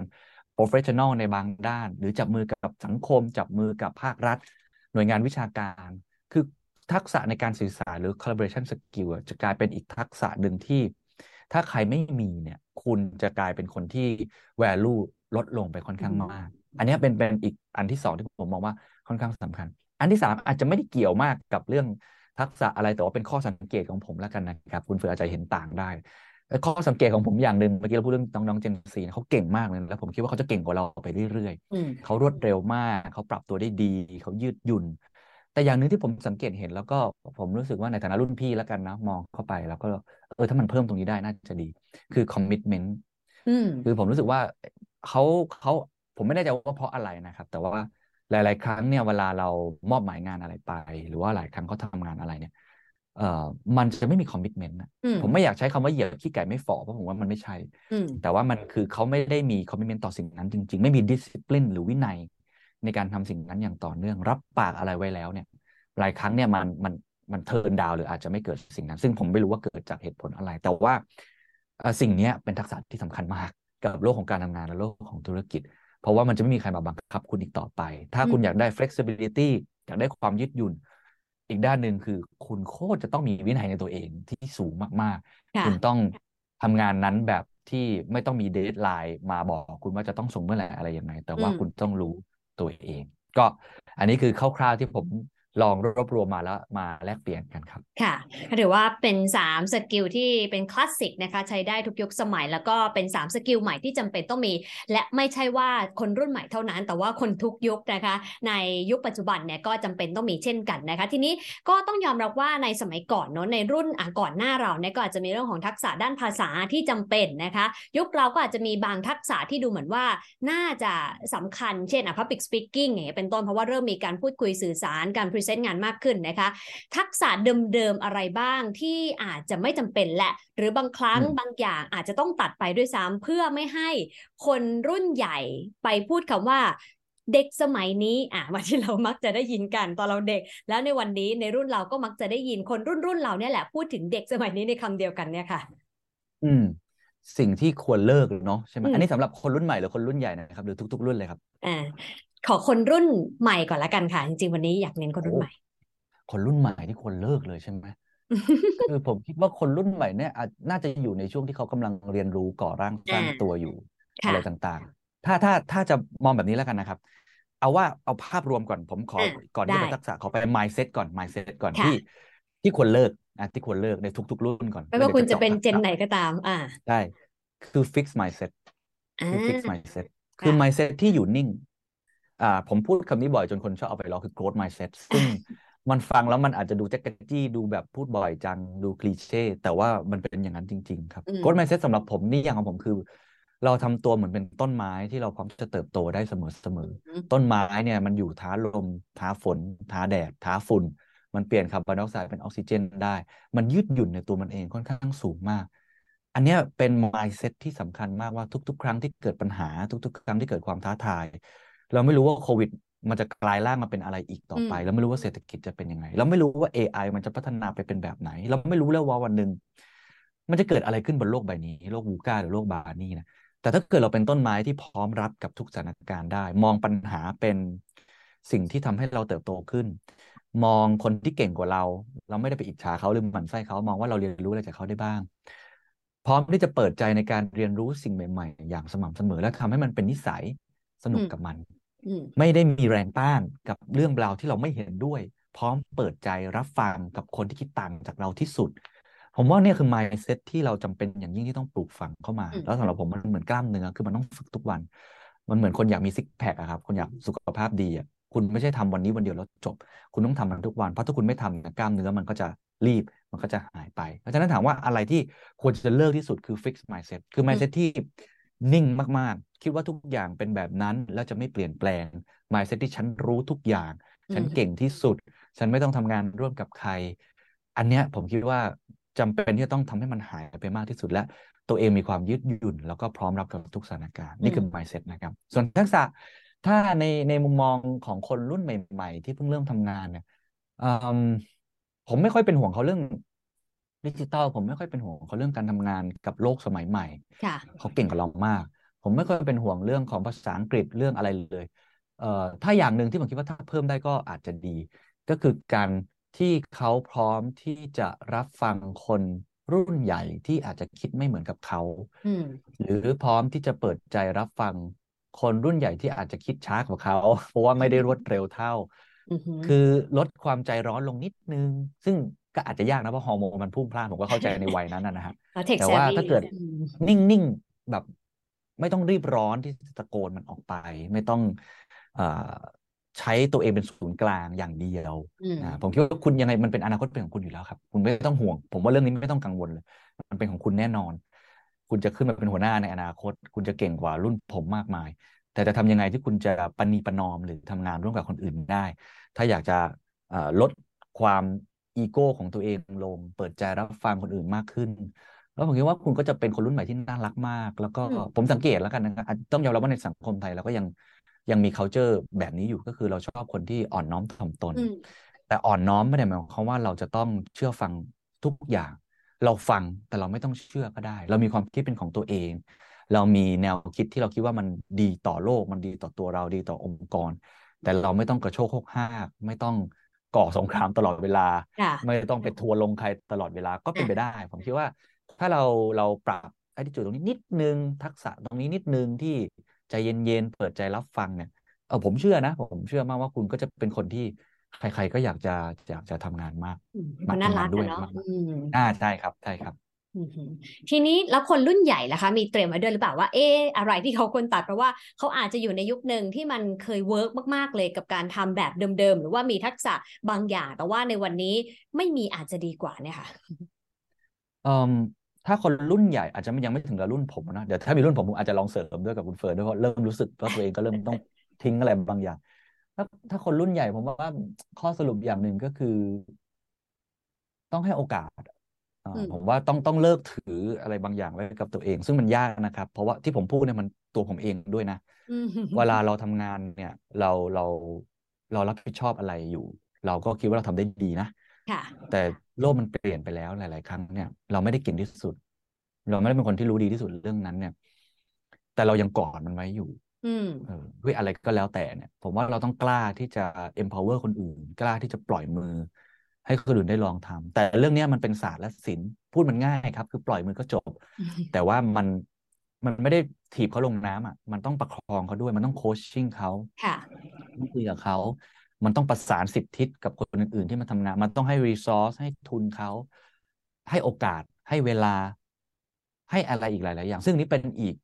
professional ในบางด้าน หรือจับมือกับสังคม จับมือกับภาครัฐ หน่วยงานวิชาการ คือทักษะในการสื่อสารหรือ collaboration skill อะจะกลายเป็นอีกทักษะหนึ่งที่ ถ้าใครไม่มีเนี่ย คุณจะกลายเป็นคนที่ value ลดลงไปค่อนข้างมาก อันเนี้ยเป็นเป็นอีกอันที่สองที่ผมมองว่าค่อนข้างสำคัญ อันที่สามอาจจะไม่ได้เกี่ยวมากกับเรื่องทักษะอะไรแต่ว่าเป็นข้อสังเกตของผมแล้วกันนะครับ คุณเฟืออาจจะเห็นต่างได้เอ่อข้อสังเกตของผมอย่างหนึ่งเมื่อกี้เราพูดเรื่องน้องๆเจนซีเขาเก่งมากเลยแล้วผมคิดว่าเขาจะเก่งกว่าเราไปเรื่อยๆอืมเขารวดเร็วมาก เขาปรับตัวได้ดี เขายืดหยุ่น แต่อย่างหนึ่งที่ผมสังเกตเห็นแล้วก็ผมรู้สึกว่าในฐานะรุ่นพี่แล้วกันนะมองเข้าไปแล้วก็เออถ้ามันเพิ่มตรงนี้ได้น่าจะดี คือ commitment อืมคือผมรู้สึกว่าเขาเขาผมไม่แน่ใจว่าเพราะอะไรนะครับ แต่ว่าหลาย ๆ ครั้งเนี่ยเวลาเรามอบหมายงานอะไรไป หรือว่าหลายครั้งเขาทำงานอะไรเนี่ยเอ่อมันจะไม่มี commitment นะอืมผมไม่อยากใช้คำว่าเหยียบขี้ไก่ไม่ฝ่อเพราะผมว่ามันไม่ใช่อืมแต่ว่ามันคือเขาไม่ได้มี commitment ต่อสิ่งนั้นจริง ๆ ไม่มีดิสซิ p ลินหรือวินัย ในการทำสิ่งนั้นอย่างต่อเนื่อง รับปากอะไรไว้แล้วเนี่ยหลายครั้งเนี่ยมันมันมัน turn down หรืออาจจะไม่เกิดสิ่งนั้น ซึ่งผมไม่รู้ว่าเกิดจากเหตุผลอะไร แต่ว่าเอ่อสิ่งเนี้ยเป็นทักษะที่สำคัญมากกับโลกของการทำงานและโลกของธุรกิจ เพราะว่ามันจะไม่มีใครมาบังคับคุณอีกต่อไป ถ้าคุณอืมอยากได้ flexibility อยากได้ความยืดหยุ่น อีกด้านหนึ่งคือคุณโคตรจะต้องมีวินัยในตัวเองที่สูงมากค่ะๆคุณต้องทำงานนั้นแบบที่ไม่ต้องมีเดทไลน์มาบอกคุณว่าจะต้องส่งเมื่อไหร่อะไรยังไง แต่ว่าอืมคุณต้องรู้ ตัวเอง ก็อันนี้คือคร่าวๆที่ผม ลองรวบรวมมาแล้วมาแลกเปลี่ยนกันครับ ค่ะถือว่าเป็น 3 skill ที่เป็นคลาสสิกนะคะ ใช้ได้ทุกยุคสมัย แล้วก็เป็น 3 skill ใหม่ที่จำเป็นต้องมี และไม่ใช่ว่าคนรุ่นใหม่เท่านั้น แต่ว่าคนทุกยุคนะคะ ในยุคปัจจุบันเนี่ยก็จำเป็นต้องมีเช่นกันนะคะ ทีนี้ก็ต้องยอมรับว่าในสมัยก่อนเนอะในรุ่นก่อนหน้าเราเนี่ยก็อาจจะมีเรื่องของทักษะด้านภาษาที่จำเป็นนะคะ ยุคเราก็อาจจะมีบางทักษะที่ดูเหมือนว่าน่าจะสำคัญเช่นอะ public speaking อย่างเงี้ยเป็นต้นเพราะว่าเริ่มมีการพูดคุยสื่อสารการ present งานมากขึ้นนะคะ ทักษะเดิมๆอะไรบ้างที่อาจจะไม่จำเป็นแหละ หรือบางครั้งอืมบางอย่างอาจจะต้องตัดไปด้วยซ้ำเพื่อไม่ให้คนรุ่นใหญ่ไปพูดคำว่าเด็กสมัยนี้อะมาที่เรามักจะได้ยินกันตอนเราเด็ก แล้วในวันนี้ในรุ่นเราก็มักจะได้ยินคนรุ่นรุ่นเราเนี่ยแหละพูดถึงเด็กสมัยนี้ในคำเดียวกันเนี่ยค่ะ อืม สิ่งที่ควรเลิกเนาะใช่ไหมอืมอันนี้สำหรับคนรุ่นใหม่หรือคนรุ่นใหญ่นะครับหรือทุก ๆ รุ่นเลยครับอ่า ขอคนรุ่นใหม่ก่อนละกันค่ะ จริงๆ วันนี้อยากเน้นคนรุ่นใหม่ คนรุ่นใหม่ที่ควรเลิกเลยใช่ไหมคือผมคิดว่าคนรุ่นใหม่เนี่ยอาจน่าจะอยู่ในช่วงที่เขากำลังเรียนรู้ก่อร่างสร้างอ่าตัวอยู่ค่ะอะไรต่างๆ ถ้าถ้าถ้าจะมองแบบนี้แล้วกันนะครับ เอาว่าเอาภาพรวมก่อนผมขออะก่อนที่จะได้เป็นทักษะขอไป mindset ก่อน mindset ก่อนค่ะที่ ที่ควรเลิกอะที่ควรเลิกในทุก ๆ รุ่นก่อนไม่แล้วว่าดี๋ยวคุณจะจาเป็นเจนทักษะไหนก็ตาม อ่าใช่คือ fix mindset อ่าคือ fix mindset คือค่ะ mindset ที่อยู่นิ่งอ่า ผมพูดคำนี้บ่อยจนคนชอบเอาไปล้อคือ growth mindset ซึ่งมันฟังแล้วมันอาจจะดูแจ๊กกะจี้ดูแบบพูดบ่อยจังดูคลีเช่แต่ว่ามันเป็นอย่างนั้นจริง ๆ ครับอืม growth mindset สำหรับผมนี่อย่างของผมคือ เราทำตัวเหมือนเป็นต้นไม้ที่เราพร้อมจะเติบโตได้เสมอเสมออืมต้นไม้เนี่ยมันอยู่ท้าลม ท้าฝน ท้าแดด ท้าฝุ่น มันเปลี่ยนคาร์บอนไดออกไซด์เป็นออกซิเจนได้ มันยืดหยุ่นในตัวมันเองค่อนข้างสูงมากอันเนี้ยเป็น mindset ที่สำคัญมากว่าทุก ๆ ครั้งที่เกิดปัญหา ทุก ๆ ครั้งที่เกิดความท้าทาย เราไม่รู้ว่าโควิดมันจะกลายร่างมาเป็นอะไรอีกต่อไปอืมเราไม่รู้ว่าเศรษฐกิจจะเป็นยังไง เราไม่รู้ว่า AI มันจะพัฒนาไปเป็นแบบไหน เราไม่รู้แล้วว่าวันหนึ่งมันจะเกิดอะไรขึ้นบนโลกใบนี้ โลกวูก้าหรือโลกบานี่นะแต่ถ้าเกิดเราเป็นต้นไม้ที่พร้อมรับกับทุกสถานการณ์ได้ มองปัญหาเป็นสิ่งที่ทำให้เราเติบโตขึ้น มองคนที่เก่งกว่าเรา เราไม่ได้ไปอิจฉาเขาหรือหมั่นไส้เขามองว่าเราเรียนรู้อะไรจากเขาได้บ้าง พร้อมที่จะเปิดใจในการเรียนรู้สิ่งใหม่ ๆ อย่างสม่ำเสมอ และทำให้มันเป็นนิสัยสนุกกับมันอืม ไม่ได้มีแรงต้านกับเรื่องราวที่เราไม่เห็นด้วย พร้อมเปิดใจรับฟังกับคนที่คิดต่างจากเราที่สุด ผมว่าเนี่ยคือ mindset ที่เราจำเป็นอย่างยิ่งที่ต้องปลูกฝังเข้ามาอืมแล้วสำหรับผมมันเหมือนกล้ามเนื้อคือมันต้องฝึกทุกวัน มันเหมือนคนอยากมีซิกแพคอะครับคนอยากสุขภาพดีอะคุณไม่ใช่ทำวันนี้วันเดียวแล้วจบ คุณต้องทำมันทุกวัน เพราะถ้าคุณไม่ทำเนี่ยกล้ามเนื้อมันก็จะรีบ มันก็จะหายไป เพราะฉะนั้นถามว่าอะไรที่ควรจะเลิกที่สุดคือ fix mindset คือ mindset ที่ นิ่งมากๆ คิดว่าทุกอย่างเป็นแบบนั้น แล้วจะไม่เปลี่ยนแปลง mindset ที่ฉันรู้ทุกอย่าง ฉันอืมเก่งที่สุด ฉันไม่ต้องทำงานร่วมกับใคร อันเนี้ยผมคิดว่าจำเป็นที่จะต้องทำให้มันหายไปมากที่สุดและตัวเองมีความยืดหยุ่น แล้วก็พร้อมรับกับทุกสถานการณ์นี่คือ mindset นะครับ ส่วนทักษะถ้าในในมุมมองของคนรุ่นใหม่ ๆ ที่เพิ่งเริ่มทำงานเนี่ยอืมผมไม่ค่อยเป็นห่วงเขาเรื่อง ดิจิตอลผมไม่ค่อยเป็นห่วงเขาเรื่องการทำงานกับโลกสมัยใหม่ค่ะเขาเก่งกว่าเรามาก ผมไม่ค่อยเป็นห่วงเรื่องของภาษาอังกฤษเรื่องอะไรเลยเอ่อถ้าอย่างหนึ่งที่ผมคิดว่าถ้าเพิ่มได้ก็อาจจะดี ก็คือการที่เขาพร้อมที่จะรับฟังคนรุ่นใหญ่ที่อาจจะคิดไม่เหมือนกับเขาอืมหรือพร้อมที่จะเปิดใจรับฟังคนรุ่นใหญ่ที่อาจจะคิดช้ากว่าเขา เพราะว่าไม่ได้รวดเร็วเท่าอือหือคือลดความใจร้อนลงนิดนึง ซึ่ง ก็อาจจะยากนะเพราะฮอร์โมนมันพุ่งพล่านผมก็เข้าใจในวัยนั้นนะนะฮะแล้ว tech แต่ว่า savvy ถ้าเกิดอืมนิ่งๆแบบไม่ต้องรีบร้อนที่จะตะโกนมันออกไป ไม่ต้องเอ่อใช้ตัวเองเป็นศูนย์กลางอย่างเดียวอืมนะผมคิดว่าคุณยังไงมันเป็นอนาคตเป็นของคุณอยู่แล้วครับ คุณไม่ต้องห่วง ผมว่าเรื่องนี้ไม่ต้องกังวลเลย มันเป็นของคุณแน่นอน คุณจะขึ้นมาเป็นหัวหน้าในอนาคต คุณจะเก่งกว่ารุ่นผมมากมาย แต่จะทำยังไงที่คุณจะปณีประนอมหรือทำงานร่วมกับคนอื่นได้ ถ้าอยากจะเอ่อลดความ อีโก้ของตัวเองลง เปิดใจรับฟังคนอื่นมากขึ้น แล้วผมคิดว่าคุณก็จะเป็นคนรุ่นใหม่ที่น่ารักมาก แล้วก็อืมผมสังเกตแล้วกันนะครับอาจต้องยอมรับว่าในสังคมไทยเราก็ยังยังมี culture แบบนี้อยู่ก็คือเราชอบคนที่อ่อนน้อมถ่อมตนอืมแต่อ่อนน้อมไม่ได้หมายความว่าเราจะต้องเชื่อฟังทุกอย่าง เราฟังแต่เราไม่ต้องเชื่อก็ได้ เรามีความคิดเป็นของตัวเอง เรามีแนวคิดที่เราคิดว่ามันดีต่อโลก มันดีต่อตัวเราดีต่อองค์กร แต่เราไม่ต้องกระโชกโคกห้ากไม่ต้อง ก่อสงครามตลอดเวลาค่ะไม่ต้องไปทัวร์ลงใครตลอดเวลาก็เป็นไปได้ ผมคิดว่า ถ้าเราเราปรับ attitude ตรงนี้นิดนึง ทักษะตรงนี้นิดนึงที่ใจเย็นๆเปิดใจรับฟังเนี่ยเออผมเชื่อนะ ผมเชื่อมากว่าคุณก็จะเป็นคนที่ใคร ๆ ก็อยากจะอยากจะทำงานมากอืมมามันน่าทำงารันกด้วอะยเนาะมากอืมอ่าใช่ครับใช่ครับอือหือ ทีนี้แล้วคนรุ่นใหญ่ล่ะคะมีเตรียมไว้ด้วยหรือเปล่าว่าเอออะไรที่เขาควรตัดเพราะว่าเขาอาจจะอยู่ในยุคหนึ่งที่มันเคย work มากๆเลยกับการทำแบบเดิมๆ หรือว่ามีทักษะบางอย่าง แต่ว่าในวันนี้ไม่มีอาจจะดีกว่าเนี่ยค่ะเอ่มถ้าคนรุ่นใหญ่อาจจะยังไม่ถึงกับรุ่นผมนะเดี๋ยวถ้ามีรุ่นผมผมอาจจะลองเสริมด้วยกับคุณเฟิร์นด้วยเพราะเริ่มรู้สึกว่าตัวเองก็เริ่มต้องทิ้งอะไรบางอย่างถ้าถ้าคนรุ่นใหญ่ผมว่าข้อสรุปอย่างหนึ่งก็คือ ต้องให้โอกาสอ่าอืม ผมว่าต้องต้องเลิกถืออะไรบางอย่างไว้กับตัวเอง ซึ่งมันยากนะครับ เพราะว่าที่ผมพูดเนี่ยมันตัวผมเองด้วยนะอืมเวลาเราทำงานเนี่ยเราเราเรารับผิดชอบอะไรอยู่ เราก็คิดว่าเราทำได้ดีนะค่ะแต่โลกมันเปลี่ยนไปแล้วหลาย ๆ ครั้งเนี่ยเราไม่ได้เก่งที่สุด เราไม่ได้เป็นคนที่รู้ดีที่สุดเรื่องนั้นเนี่ย แต่เรายังกอดมันไว้อยู่อืมเออด้วยอะไรก็แล้วแต่เนี่ย ผมว่าเราต้องกล้าที่จะ empower คนอื่น กล้าที่จะปล่อยมือ ให้คนอื่นได้ลองทำแต่เรื่องเนี้ยมันเป็นศาสตร์และศิลป์พูดมันง่ายครับ คือปล่อยมือก็จบ แต่ว่ามันมันไม่ได้ถีบเขาลงน้ำอะ มันต้องประคองเขาด้วย มันต้องโคชชิ่งเขาค่ะต้องคุยกับเขา มันต้องประสานสิบทิศกับคนอื่นๆที่มาทำงาน มันต้องให้รีซอสให้ทุนเขา ให้โอกาส ให้เวลา ให้อะไรอีกหลาย ๆ อย่าง ซึ่งนี้เป็นอีก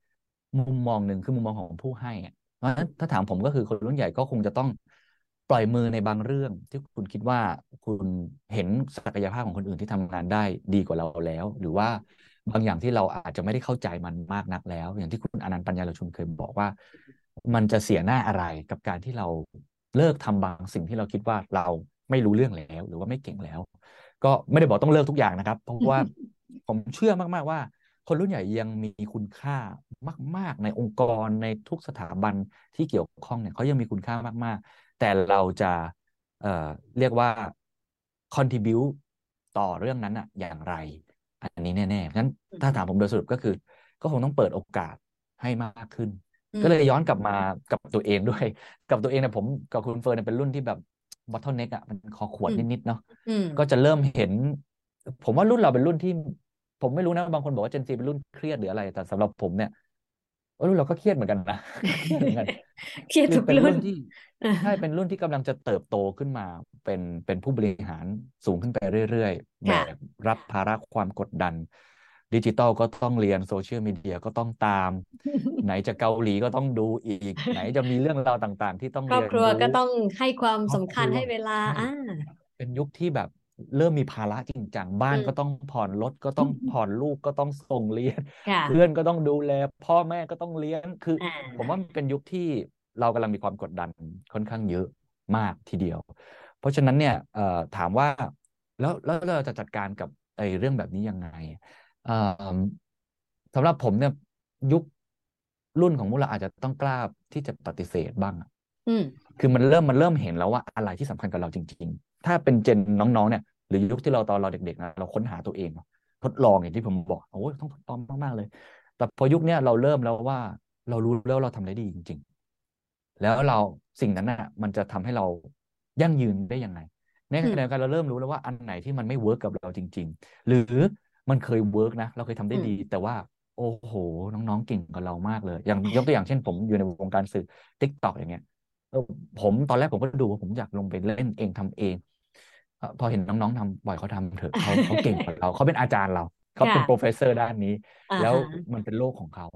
มุมมองหนึ่งคือมุมมองของผู้ให้อะเพราะฉะนั้นถ้าถามผมก็คือคนรุ่นใหญ่ก็คงจะต้อง ปล่อยมือในบางเรื่องที่คุณคิดว่าคุณเห็นศักยภาพของคนอื่นที่ทำงานได้ดีกว่าเราแล้ว หรือว่าบางอย่างที่เราอาจจะไม่ได้เข้าใจมันมากนักแล้ว อย่างที่คุณอนันต์ปัญญาลชุนเคยบอกว่า มันจะเสียหน้าอะไรกับการที่เราเลิกทำบางสิ่งที่เราคิดว่าเราไม่รู้เรื่องแล้ว หรือว่าไม่เก่งแล้ว ก็ไม่ได้บอกต้องเลิกทุกอย่างนะครับ เพราะว่าผมเชื่อมากๆว่า คนรุ่นใหญ่ยังมีคุณค่ามาก ๆ ในองค์กรในทุกสถาบันที่เกี่ยวข้องเนี่ยเขายังมีคุณค่ามากๆ แต่เราจะเอ่อเรียกว่า contribute ต่อเรื่องนั้นอะอย่างไร อันนี้แน่ๆงั้นถ้าถามผมโดยสรุปก็คือ ก็คงต้องเปิดโอกาสให้มากขึ้น ก็เลยย้อนกลับมากับตัวเองด้วย กับตัวเองเนี่ยผมกับคุณเฟิร์นเป็นรุ่นที่แบบ bottleneck อะมันคอขวดนิดๆเนาะก็จะเริ่มเห็น ผมว่ารุ่นเราเป็นรุ่นที่ ผมไม่รู้นะบางคนบอกว่า Gen Z เป็นรุ่นเครียดหรืออะไร แต่สำหรับผมเนี่ย รุ่นเราก็เครียดเหมือนกันนะเครียดเหมือนกันเครียดทุกรุ่นที่ใช่เป็นรุ่นที่กำลังจะเติบโตขึ้นมา เป็นเป็นผู้บริหารสูงขึ้นไปเรื่อยๆแบบรับภาระความกดดัน ดิจิตอลก็ต้องเรียนโซเชียลมีเดียก็ต้องตาม ไหนจะเกาหลีก็ต้องดูอีก ไหนจะมีเรื่องราวต่างๆ ที่ต้องเรียนรู้ครอบครัวก็ต้องให้ความสำคัญให้เวลาอ่าเป็นยุคที่แบบ เริ่มมีภาระจริงจังบ้านก็ต้องผ่อนรถก็ต้องผ่อนลูกก็ต้องส่งเรียน เพื่อนก็ต้องดูแล พ่อแม่ก็ต้องเลี้ยงคือผมว่ามันเป็นยุคที่เรากำลังมีความกดดันค่อนข้างเยอะมากทีเดียว เพราะฉะนั้นเนี่ยถามว่าแล้วแล้วเราจะจัดการกับไอ้เรื่องแบบนี้ยังไงสำหรับผมเนี่ยยุครุ่นของมุลาอาจจะต้องกล้าที่จะปฏิเสธบ้างคือมันเริ่มมันเริ่มเห็นแล้วว่าอะไรที่สำคัญกับเราจริงๆ ถ้าเป็นเจนน้องๆเนี่ยหรือยุคที่เราตอนเราเด็กๆนะเราค้นหาตัวเอง ทดลองอย่างที่ผมบอกโอ้ยต้องทดลองมากๆเลย แต่พอยุคนี้เราเริ่มแล้วว่าเรารู้แล้วเราทำได้ดีจริง ๆ แล้วเราสิ่งนั้นน่ะ มันจะทำให้เรายั่งยืนได้ยังไงในขณะเดียวกันเราเริ่มรู้แล้วว่าอันไหนที่มันไม่เวิร์กกับเราจริง ๆ หรือมันเคย work นะเราเคยทำได้ดี แต่ว่า โอ้โห น้องๆเก่งกว่าเรามากเลย อย่างยกตัวอย่างเช่น ผมอยู่ในวงการสื่อ TikTok อย่างเงี้ยผมตอนแรกผมก็ดูว่าผมอยากลงไปเล่นเองทำเอง พอเห็นน้องๆทำปล่อยเขาทำเถอะเขาเขาเก่งกว่าเราเขาเป็นอาจารย์เราเขาเป็น professor ด้านนี้ แล้วมันเป็นโลกของเขา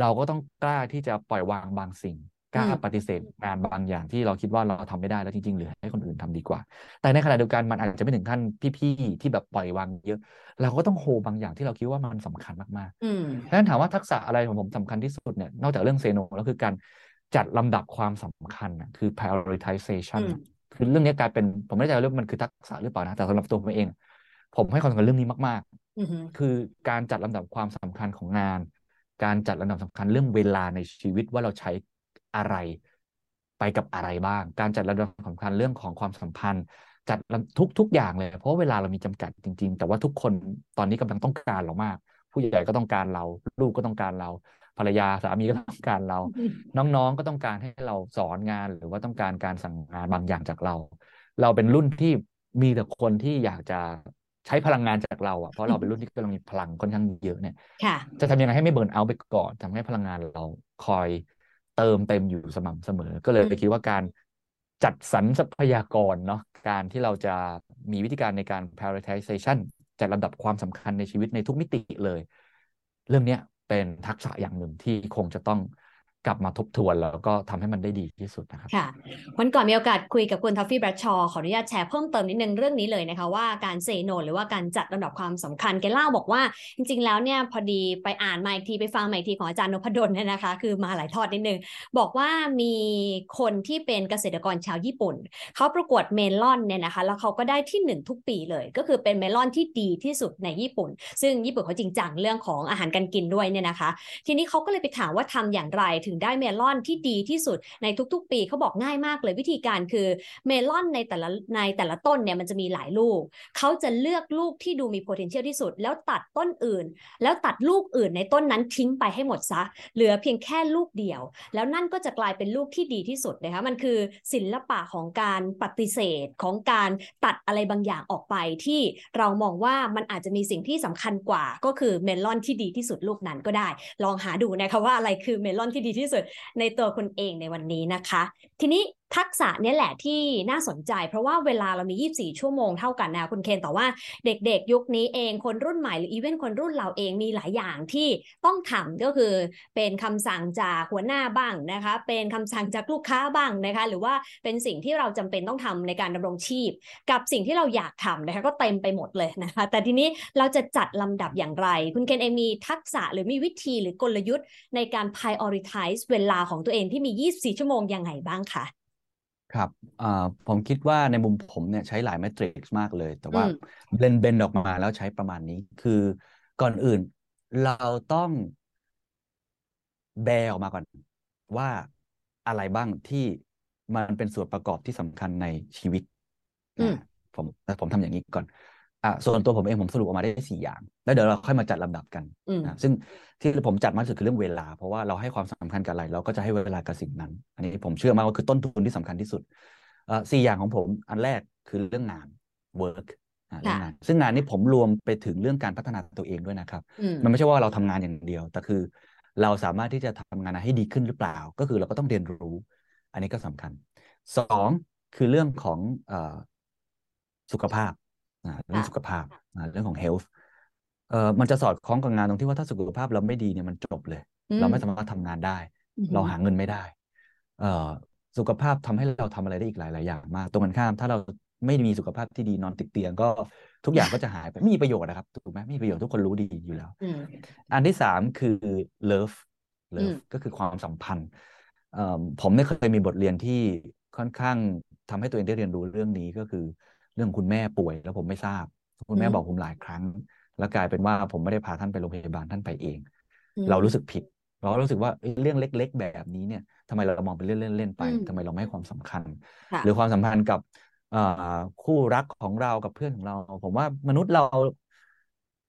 เราก็ต้องกล้าที่จะปล่อยวางบางสิ่งกล้าปฏิเสธงานบางอย่างที่เราคิดว่าเราทำไม่ได้แล้วจริงๆเหลือให้คนอื่นทำดีกว่า แต่ในขณะเดียวกันมันอาจจะไม่ถึงขั้นพี่ๆที่แบบปล่อยวางเยอะ เราก็ต้องโฮบางอย่างที่เราคิดว่ามันสำคัญมากๆดังนั้นถามว่าทักษะอะไรของผมสำคัญที่สุดเนี่ยนอกจากเรื่องเซโนแล้วคือการจัดลำดับความสำคัญคือ prioritization คือเรื่องนี้กลายเป็นผมไม่แน่ใจว่ามันคือทักษะหรือเปล่านะแต่สำหรับตัวผมเอง ผมให้ความสำคัญเรื่องนี้มากๆคือการจัดลำดับความสำคัญของงาน การจัดลำดับสำคัญเรื่องเวลาในชีวิตว่าเราใช้อะไร ไปกับอะไรบ้าง การจัดลำดับสำคัญเรื่องของความสัมพันธ์จัดทุกทุกอย่างเลย เพราะเวลาเรามีจำกัดจริง ๆ แต่ว่าทุกคนตอนนี้กำลังต้องการเรามาก ผู้ใหญ่ก็ต้องการเรา ลูกก็ต้องการเรา ภรรยาสามีก็ต้องการเรา น้องๆก็ต้องการให้เราสอนงานหรือว่าต้องการการสั่งงานบางอย่างจากเรา เราเป็นรุ่นที่มีแต่คนที่อยากจะใช้พลังงานจากเราอะเพราะเราเป็นรุ่นที่กำลังมีพลังค่อนข้างเยอะเนี่ยจะทำยังไงให้ไม่ burn out ไปก่อนทำให้พลังงานเราคอยเติมเต็มอยู่สม่ำเสมอ ก็เลยคิดว่าการจัดสรรทรัพยากรเนาะการที่เราจะมีวิธีการในการ prioritization จัดลำดับความสำคัญในชีวิตในทุกมิติเลย เรื่องนี้ เป็นทักษะอย่างหนึ่งที่คงจะต้อง กลับมาทบทวนแล้วก็ทำให้มันได้ดีที่สุดนะครับค่ะวันก่อนมีโอกาสคุยกับคุณทอฟฟี่แบรดชอว์ขออนุญาตแชร์เพิ่มเติมนิดนึงเรื่องนี้เลยนะคะว่าการ say no หรือว่าการจัดลำดับความสำคัญแกเล่าบอกว่าจริง ๆ แล้วเนี่ยพอดีไปอ่านมาอีกทีไปฟังมาอีกทีของอาจารย์นพดลเนี่ยนะคะ คือมาหลายทอดนิดนึง บอกว่ามีคนที่เป็นเกษตรกรชาวญี่ปุ่นเขาประกวดเมลอนเนี่ยนะคะ แล้วเขาก็ได้ที่หนึ่งทุกปีเลย ก็คือเป็นเมลอนที่ดีที่สุดในญี่ปุ่น ซึ่งญี่ปุ่นเขาจริงจังเรื่องของอาหารการกินด้วยเนี่ยนะคะ ทีนี้เขาก็เลยไปถามว่าทำอย่างไรถึงได้เมลอนที่ดีที่สุดในทุก ๆ ปีเขาบอกง่ายมากเลยวิธีการคือเมลอนในแต่ละในแต่ละต้นเนี่ยมันจะมีหลายลูก เขาจะเลือกลูกที่ดูมี potential ที่สุด แล้วตัดต้นอื่น แล้วตัดลูกอื่นในต้นนั้นทิ้งไปให้หมดซะ เหลือเพียงแค่ลูกเดียว แล้วนั่นก็จะกลายเป็นลูกที่ดีที่สุดนะคะมันคือศิลปะของการปฏิเสธของการตัดอะไรบางอย่างออกไปที่เรามองว่ามันอาจจะมีสิ่งที่สำคัญกว่า ก็คือเมลอนที่ดีที่สุดลูกนั้นก็ได้ ลองหาดูนะคะว่าอะไรคือเมลอนที่ดีที่สุดในตัวคุณเองในวันนี้นะคะ ทีนี้ ทักษะนี้แหละที่น่าสนใจ เพราะว่าเวลาเรามี 24 ชั่วโมงเท่ากันนะคุณเคนแต่ว่าเด็กๆ ยุคนี้เองคนรุ่นใหม่หรืออีเวนต์คนรุ่นเราเองมีหลายอย่างที่ต้องทำก็คือเป็นคำสั่งจากหัวหน้าบ้างนะคะ เป็นคำสั่งจากลูกค้าบ้างนะคะ หรือว่าเป็นสิ่งที่เราจำเป็นต้องทำในการดำรงชีพ กับสิ่งที่เราอยากทำนะคะก็เต็มไปหมดเลยนะคะ แต่ทีนี้เราจะจัดลำดับอย่างไร คุณเคนเองมีทักษะหรือมีวิธีหรือกลยุทธ์ในการ prioritize เวลาของตัวเองที่มี 24 ชั่วโมงยังไงบ้างคะ ครับผมคิดว่าในมุมผมเนี่ยใช้หลายเมทริกซ์มากเลย แต่ว่าเบลนเบนออกมาแล้วใช้ประมาณนี้ คือก่อนอื่นเราต้องแบออกมาก่อนว่าอะไรบ้างที่มันเป็นส่วนประกอบที่สำคัญในชีวิตผมผมทำอย่างนี้ก่อน อะส่วนตัวผมเองผมสรุปออกมาได้สี่อย่าง แล้วเดี๋ยวเราค่อยมาจัดลำดับกันอืมนะซึ่งที่ผมจัดมากที่สุดคือเรื่องเวลา เพราะว่าเราให้ความสำคัญกับอะไร เราก็จะให้เวลากับสิ่งนั้น อันนี้ผมเชื่อมากว่าคือต้นทุนที่สำคัญที่สุดเอ่อสี่อย่างของผมอันแรกคือเรื่องงาน work อะเรื่องงานซึ่งงานนี้ผมรวมไปถึงเรื่องการพัฒนาตัวเองด้วยนะครับอืมมันไม่ใช่ว่าเราทำงานอย่างเดียว แต่คือ เราสามารถที่จะทำงานให้ดีขึ้นหรือเปล่า ก็คือเราก็ต้องเรียนรู้ อันนี้ก็สำคัญสองคือเรื่องของเอ่อสุขภาพอ่า เรื่องค่ะสุขภาพอ่าเรื่องของ health เอ่อมันจะสอดคล้องกับงานตรงที่ว่าถ้าสุขภาพเราไม่ดีเนี่ยมันจบเลยอืมเราไม่สามารถทำงานได้อืมเราหาเงินไม่ได้ เอ่อสุขภาพทำให้เราทำอะไรได้อีกหลาย ๆ อย่างมาก ตรงกันข้าม ถ้าเราไม่มีสุขภาพที่ดีนอนติดเตียงก็ทุกอย่างก็จะหายไปไม่มีประโยชน์นะครับถูกไหมไม่มีประโยชน์ทุกคนรู้ดีอยู่แล้วอืมอันที่สามคือ love อืม love ก็คือความสัมพันธ์เอ่อผมเนี่ยเคยมีบทเรียนที่ค่อนข้างทำให้ตัวเองได้เรียนรู้เรื่องนี้ก็คือ เรื่องคุณแม่ป่วยแล้วผมไม่ทราบ คุณแม่อืมบอกผมหลายครั้ง แล้วกลายเป็นว่าผมไม่ได้พาท่านไปโรงพยาบาลท่านไปเองอืมเรารู้สึกผิด เรารู้สึกว่าเอ้ยเรื่องเล็ก ๆ แบบนี้เนี่ยทำไมเรามองเป็นเรื่องเล่นๆไปอืมทำไมเราไม่ให้ความสำคัญค่ะหรือความสัมพันธ์กับเอ่อคู่รักของเรากับเพื่อนของเรา ผมว่ามนุษย์เรา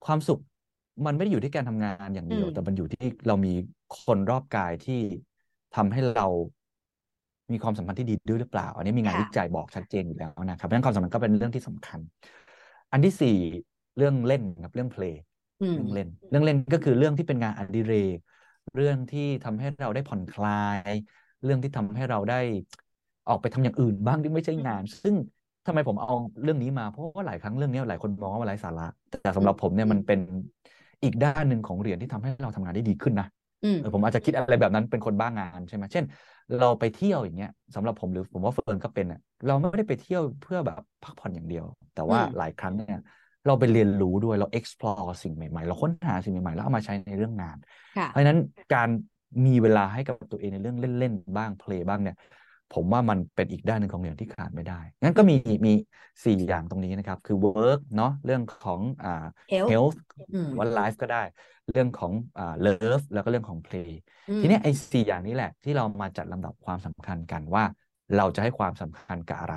ความสุขมันไม่ได้อยู่ที่การทำงานอย่างเดียวอืมแต่มันอยู่ที่เรามีคนรอบกายที่ทำให้เรา มีความสัมพันธ์ที่ดีด้วยหรือเปล่า อันนี้มีงานค่ะวิจัยบอกชัดเจนอยู่แล้วนะครับเพราะฉะนั้นความสัมพันธ์ก็เป็นเรื่องที่สำคัญ อันที่สี่เรื่องเล่นครับเรื่องเพลงอืมเรื่องเล่น เรื่องเล่นก็คือเรื่องที่เป็นงานอดิเรกเรื่องที่ทำให้เราได้ผ่อนคลาย เรื่องที่ทำให้เราได้ออกไปทำอย่างอื่นบ้างที่ไม่ใช่งาน ซึ่งทำไมผมเอาเรื่องนี้มาเพราะว่าหลายครั้งเรื่องนี้หลายคนมองว่ามันไร้สาระ แต่สำหรับผมเนี่ยมันเป็นอีกด้านหนึ่งของเหรียญที่ทำให้เราทำงานได้ดีขึ้นนะอืมเออผมอาจจะคิดอะไรแบบนั้นเป็นคนบ้างานใช่ไหมเช่น เราไปเที่ยวอย่างเงี้ยสำหรับผมหรือผมว่าเฟิร์นก็เป็นอะเราไม่ได้ไปเที่ยวเพื่อแบบพักผ่อนอย่างเดียว แต่ว่าอืมหลายครั้งเนี่ยเราไปเรียนรู้ด้วยเรา explore สิ่งใหม่ๆ เราค้นหาสิ่งใหม่ๆ แล้วเอามาใช้ในเรื่องงานค่ะเพราะฉะนั้นการมีเวลาให้กับตัวเองในเรื่องเล่นๆ บ้างเพลย์บ้างเนี่ย ผมว่ามันเป็นอีกด้านหนึ่งของเหรียญที่ขาดไม่ได้ งั้นก็มีมีสี่อย่างตรงนี้นะครับ คือ work เนาะเรื่องของอ่า health health อืมว่า life ก็ได้ เรื่องของอ่า love แล้วก็เรื่องของ play อืมทีเนี้ยไอ้สี่อย่างนี้แหละ ที่เรามาจัดลำดับความสำคัญกันว่าเราจะให้ความสำคัญกับอะไร